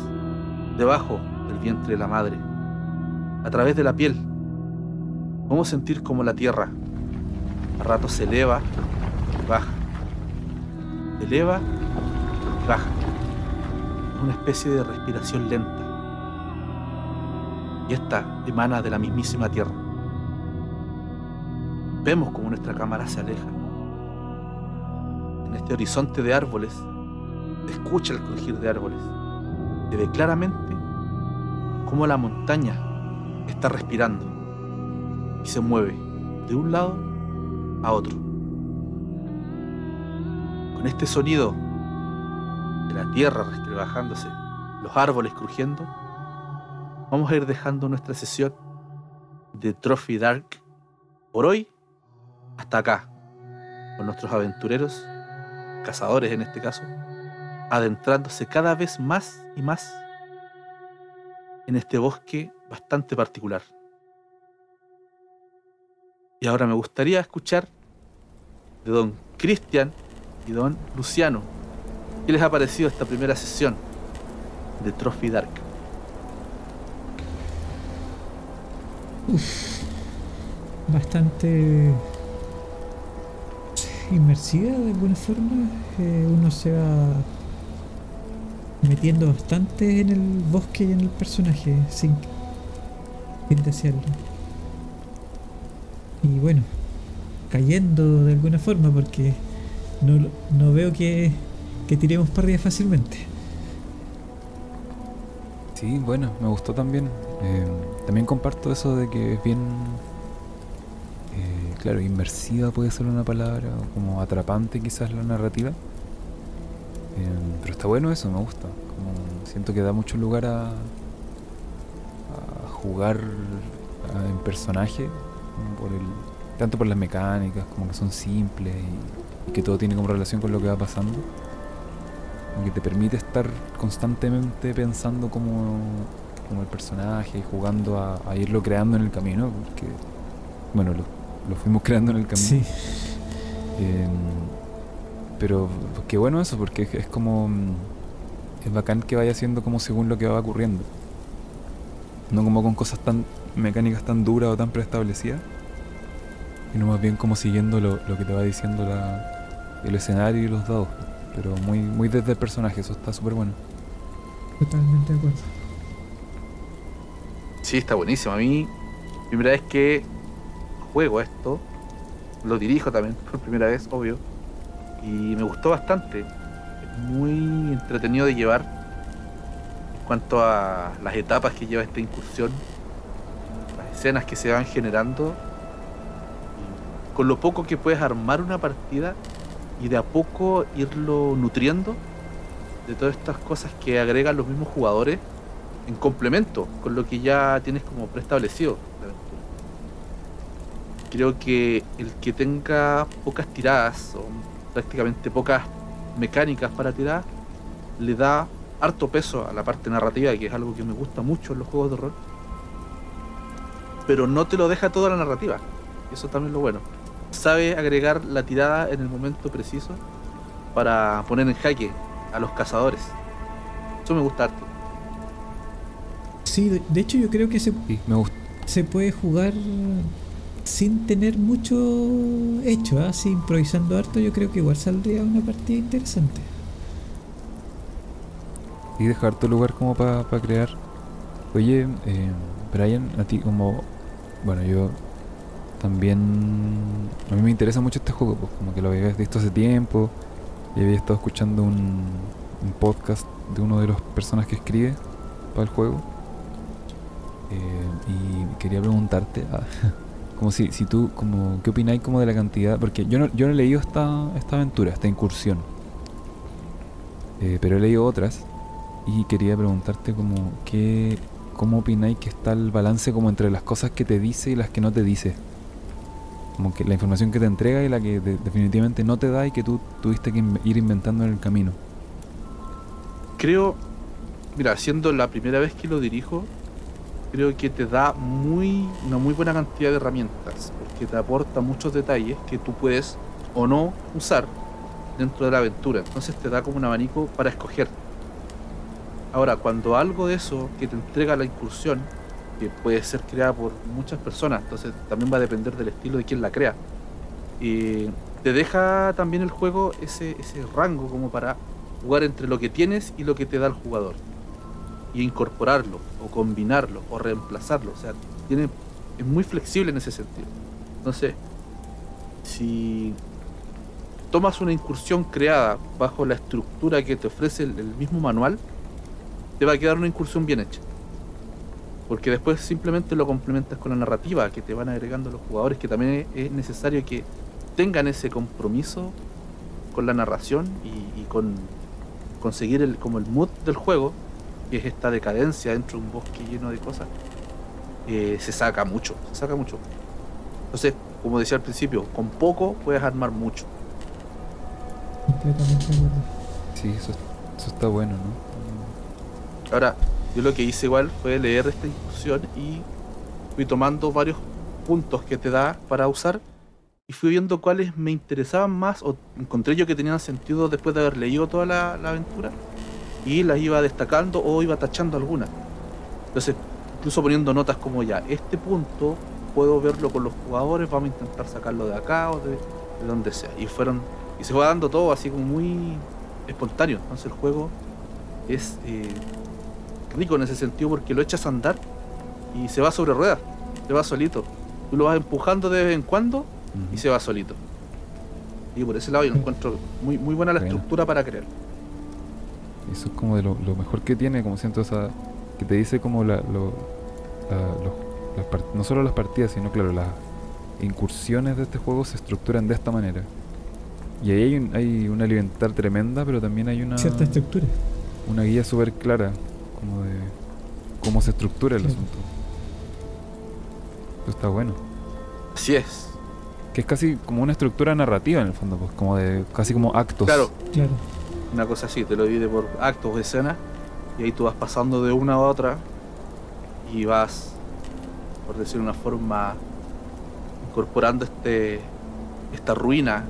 debajo del vientre de la madre, a través de la piel. Podemos sentir como la tierra a ratos se eleva y baja, se eleva y baja. una especie de respiración lenta. Y esta emana de la mismísima Tierra. Vemos como nuestra cámara se aleja. En este horizonte de árboles, escucha el crujir de árboles. Se ve claramente cómo la montaña está respirando y se mueve de un lado a otro. Con este sonido de la tierra bajándose, los árboles crujiendo, vamos a ir dejando nuestra sesión de Trophy Dark por hoy hasta acá, con nuestros aventureros, cazadores en este caso, adentrándose cada vez más y más en este bosque bastante particular. Y ahora me gustaría escuchar de don Cristian y don Luciano. ¿Qué les ha parecido esta primera sesión de Trophy Dark? bastante inmersiva de alguna forma. Eh, uno se va metiendo bastante en el bosque y en el personaje sin, sin desearlo. Y bueno, cayendo de alguna forma porque no, no veo que, que tiremos arriba fácilmente. Sí, bueno, me gustó también. Eh, también comparto eso de que es bien, claro, inmersiva puede ser una palabra, como atrapante quizás la narrativa. Eh, pero está bueno eso, me gusta. Como siento que da mucho lugar a, a jugar en personaje, tanto por las mecánicas, como que son simples y, y que todo tiene como relación con lo que va pasando. Como que te permite estar constantemente pensando como, el personaje y jugando a, a irlo creando en el camino, porque, bueno, lo, lo fuimos creando en el camino. Sí, Eh, pero pues, qué bueno eso, porque es, es como. mm, Es bacán que vaya siendo como según lo que va ocurriendo. No como con cosas tan mecánicas tan duras o tan preestablecidas, sino más bien como siguiendo lo, lo que te va diciendo la, el escenario y los dados. Pero muy, muy desde el personaje, eso está súper bueno. totalmente de acuerdo. Sí, está buenísimo. A mí, primera vez que juego esto, lo dirijo también por primera vez, obvio. Y me gustó bastante. Muy entretenido de llevar en cuanto a las etapas que lleva esta incursión, las escenas que se van generando. con lo poco que puedes armar una partida y de a poco irlo nutriendo de todas estas cosas que agregan los mismos jugadores en complemento con lo que ya tienes como preestablecido. Creo que el que tenga pocas tiradas o prácticamente pocas mecánicas para tirar le da harto peso a la parte narrativa, que es algo que me gusta mucho en los juegos de rol. Pero no te lo deja toda la narrativa. Eso también es lo bueno. Sabe agregar la tirada en el momento preciso para poner en jaque a los cazadores. Eso me gusta harto. Sí, de, de hecho yo creo que se, Sí, me gusta. se puede jugar sin tener mucho hecho, ¿ah? así improvisando harto, yo creo que igual saldría una partida interesante. Y dejar tu lugar como para crear. Oye, eh, Brian, a ti como... Bueno, yo también... A mí me interesa mucho este juego, pues como que lo había visto hace tiempo y había estado escuchando un, un podcast de uno de los personas que escribe para el juego. Eh, y quería preguntarte, (laughs) ah, como si, si tú, como, ¿qué opináis como de la cantidad? Porque yo no, yo no he leído esta, esta aventura, esta incursión. Eh, pero he leído otras y quería preguntarte como qué, cómo opináis que está el balance como entre las cosas que te dice y las que no te dice. Como que la información que te entrega y la que de- definitivamente no te da y que tú tuviste que ir inventando en el camino. creo, mira, siendo la primera vez que lo dirijo, creo que te da muy, una muy buena cantidad de herramientas, porque te aporta muchos detalles que tú puedes o no usar dentro de la aventura. Entonces te da como un abanico para escoger. Ahora, cuando algo de eso que te entrega la incursión, que puede ser creada por muchas personas, entonces también va a depender del estilo de quien la crea, eh, te deja también el juego ese, ese rango como para jugar entre lo que tienes y lo que te da el jugador. Y incorporarlo, o combinarlo, o reemplazarlo. O sea, tiene, es muy flexible en ese sentido. Entonces, si tomas una incursión creada bajo la estructura que te ofrece el, mismo manual, te va a quedar una incursión bien hecha. Porque después simplemente lo complementas con la narrativa que te van agregando los jugadores, que también es necesario que tengan ese compromiso con la narración y, y con conseguir el, como el mood del juego, que es esta decadencia dentro de un bosque lleno de cosas, eh, se saca mucho, se saca mucho. Entonces, como decía al principio, con poco puedes armar mucho. Completamente. Sí, eso, eso está bueno, ¿no? Ahora, yo lo que hice igual fue leer esta instrucción y fui tomando varios puntos que te da para usar y fui viendo cuáles me interesaban más o encontré yo que tenían sentido después de haber leído toda la, la aventura y las iba destacando o iba tachando algunas. Entonces, incluso poniendo notas como ya, este punto puedo verlo con los jugadores, vamos a intentar sacarlo de acá o de, de donde sea. Y fueron, y se fue dando todo así como muy espontáneo. Entonces el juego es eh, rico en ese sentido porque lo echas a andar y se va sobre ruedas, se va solito. Tú lo vas empujando de vez en cuando y se va solito. Y por ese lado yo lo encuentro muy, muy buena la Bueno. estructura para creer. Eso es como de lo, lo mejor que tiene, como siento esa. que te dice como la, lo, la- los- las part- no solo las partidas, sino claro, las incursiones de este juego se estructuran de esta manera. Y ahí hay, un- hay una libertad tremenda, pero también hay una, Cierta estructura. una guía súper clara, como de cómo se estructura el Claro. asunto. Eso está bueno. Así es. Que es casi como una estructura narrativa en el fondo, pues como de casi como actos. Claro, Claro. Una cosa así, te lo divide por actos o escenas y ahí tú vas pasando de una a otra y vas, por decir una forma, incorporando este esta ruina,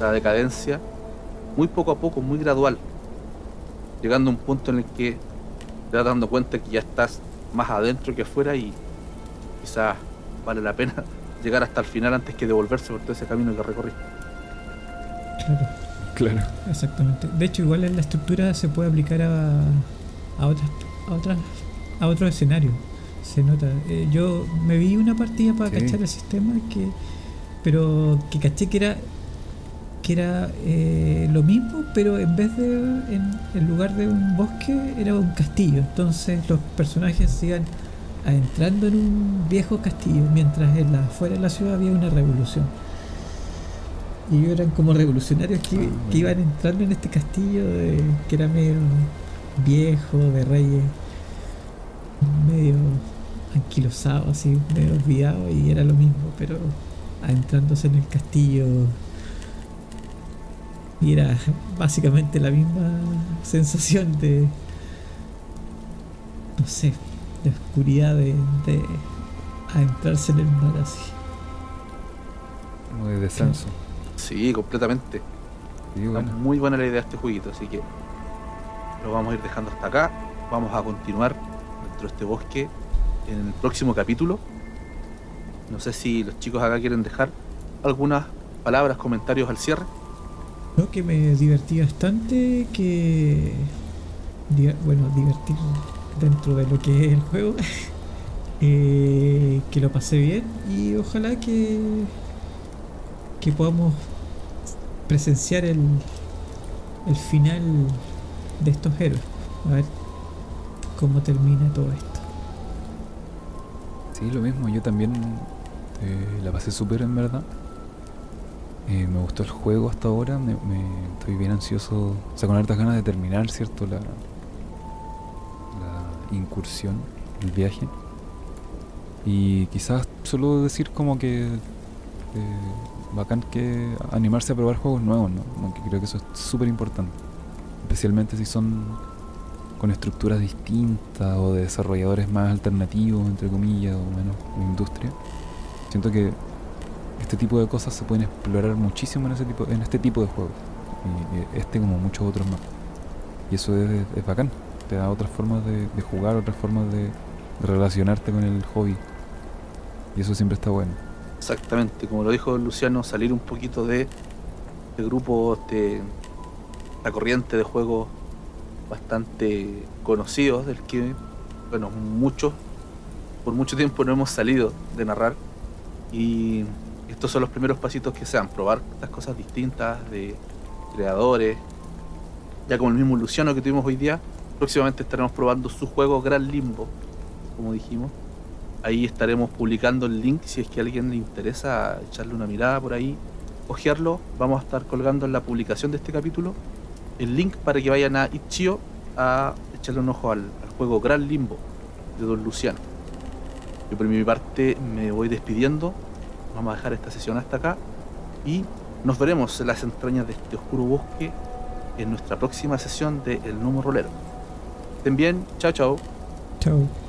la decadencia, muy poco a poco, muy gradual, llegando a un punto en el que te vas dando cuenta que ya estás más adentro que afuera y quizás vale la pena (laughs) llegar hasta el final antes que devolverse por todo ese camino que recorriste. Claro. Exactamente. De hecho, igual en la estructura se puede aplicar a, a otras a otras a otros escenarios. Se nota. Eh, yo me vi una partida para Sí. cachar el sistema que pero que caché que era que era eh, lo mismo, pero en vez de en, en lugar de un bosque era un castillo. Entonces los personajes se iban adentrando en un viejo castillo, mientras en la, afuera de la ciudad había una revolución. Y eran como revolucionarios que, Ah, que iban entrando en este castillo de- que era medio viejo, de reyes, medio anquilosado, así, medio olvidado, y era lo mismo, pero adentrándose en el castillo. Y era básicamente la misma sensación de. No sé, de oscuridad, de, de adentrarse en el mar así. Como de descenso. Sí, completamente. Sí, Está bueno. muy buena la idea de este jueguito, así que lo vamos a ir dejando hasta acá. Vamos a continuar dentro de este bosque en el próximo capítulo. No sé si los chicos acá quieren dejar algunas palabras, comentarios al cierre. No, que me divertí bastante, que... Bueno, divertir dentro de lo que es el juego. (laughs) Eh, que lo pasé bien y ojalá que... Que podamos presenciar el, el final de estos héroes. A ver cómo termina todo esto. Sí, lo mismo. Yo también eh, la pasé súper en verdad. Eh, me gustó el juego hasta ahora. Me, estoy bien ansioso. O sea, con hartas ganas de terminar, ¿cierto? La, la incursión, el viaje. Y quizás solo decir como que. eh, bacán que animarse a probar juegos nuevos, ¿no? Como que creo que eso es súper importante. Especialmente si son con estructuras distintas o de desarrolladores más alternativos, entre comillas, o menos industria. Siento que este tipo de cosas se pueden explorar muchísimo en, ese tipo, en este tipo de juegos. Este como muchos otros más. Y eso es, es bacán. Te da otras formas de, de jugar, otras formas de, de relacionarte con el hobby. Y eso siempre está bueno. Exactamente, como lo dijo Luciano, salir un poquito de, de grupos de esta corriente de juegos bastante conocidos del que, bueno, muchos, por mucho tiempo no hemos salido de narrar y estos son los primeros pasitos que sean, probar estas cosas distintas de creadores, ya como el mismo Luciano que tuvimos hoy día, próximamente estaremos probando su juego Gran Limbo, como dijimos. Ahí estaremos publicando el link si es que a alguien le interesa echarle una mirada por ahí, ojearlo. Vamos a estar colgando en la publicación de este capítulo el link para que vayan a Itch.io a echarle un ojo al, juego Gran Limbo de Don Luciano. Yo por mi parte me voy despidiendo. Vamos a dejar esta sesión hasta acá y nos veremos en las entrañas de este oscuro bosque en nuestra próxima sesión de El Numo Rolero. Estén bien, chao chao. Chao.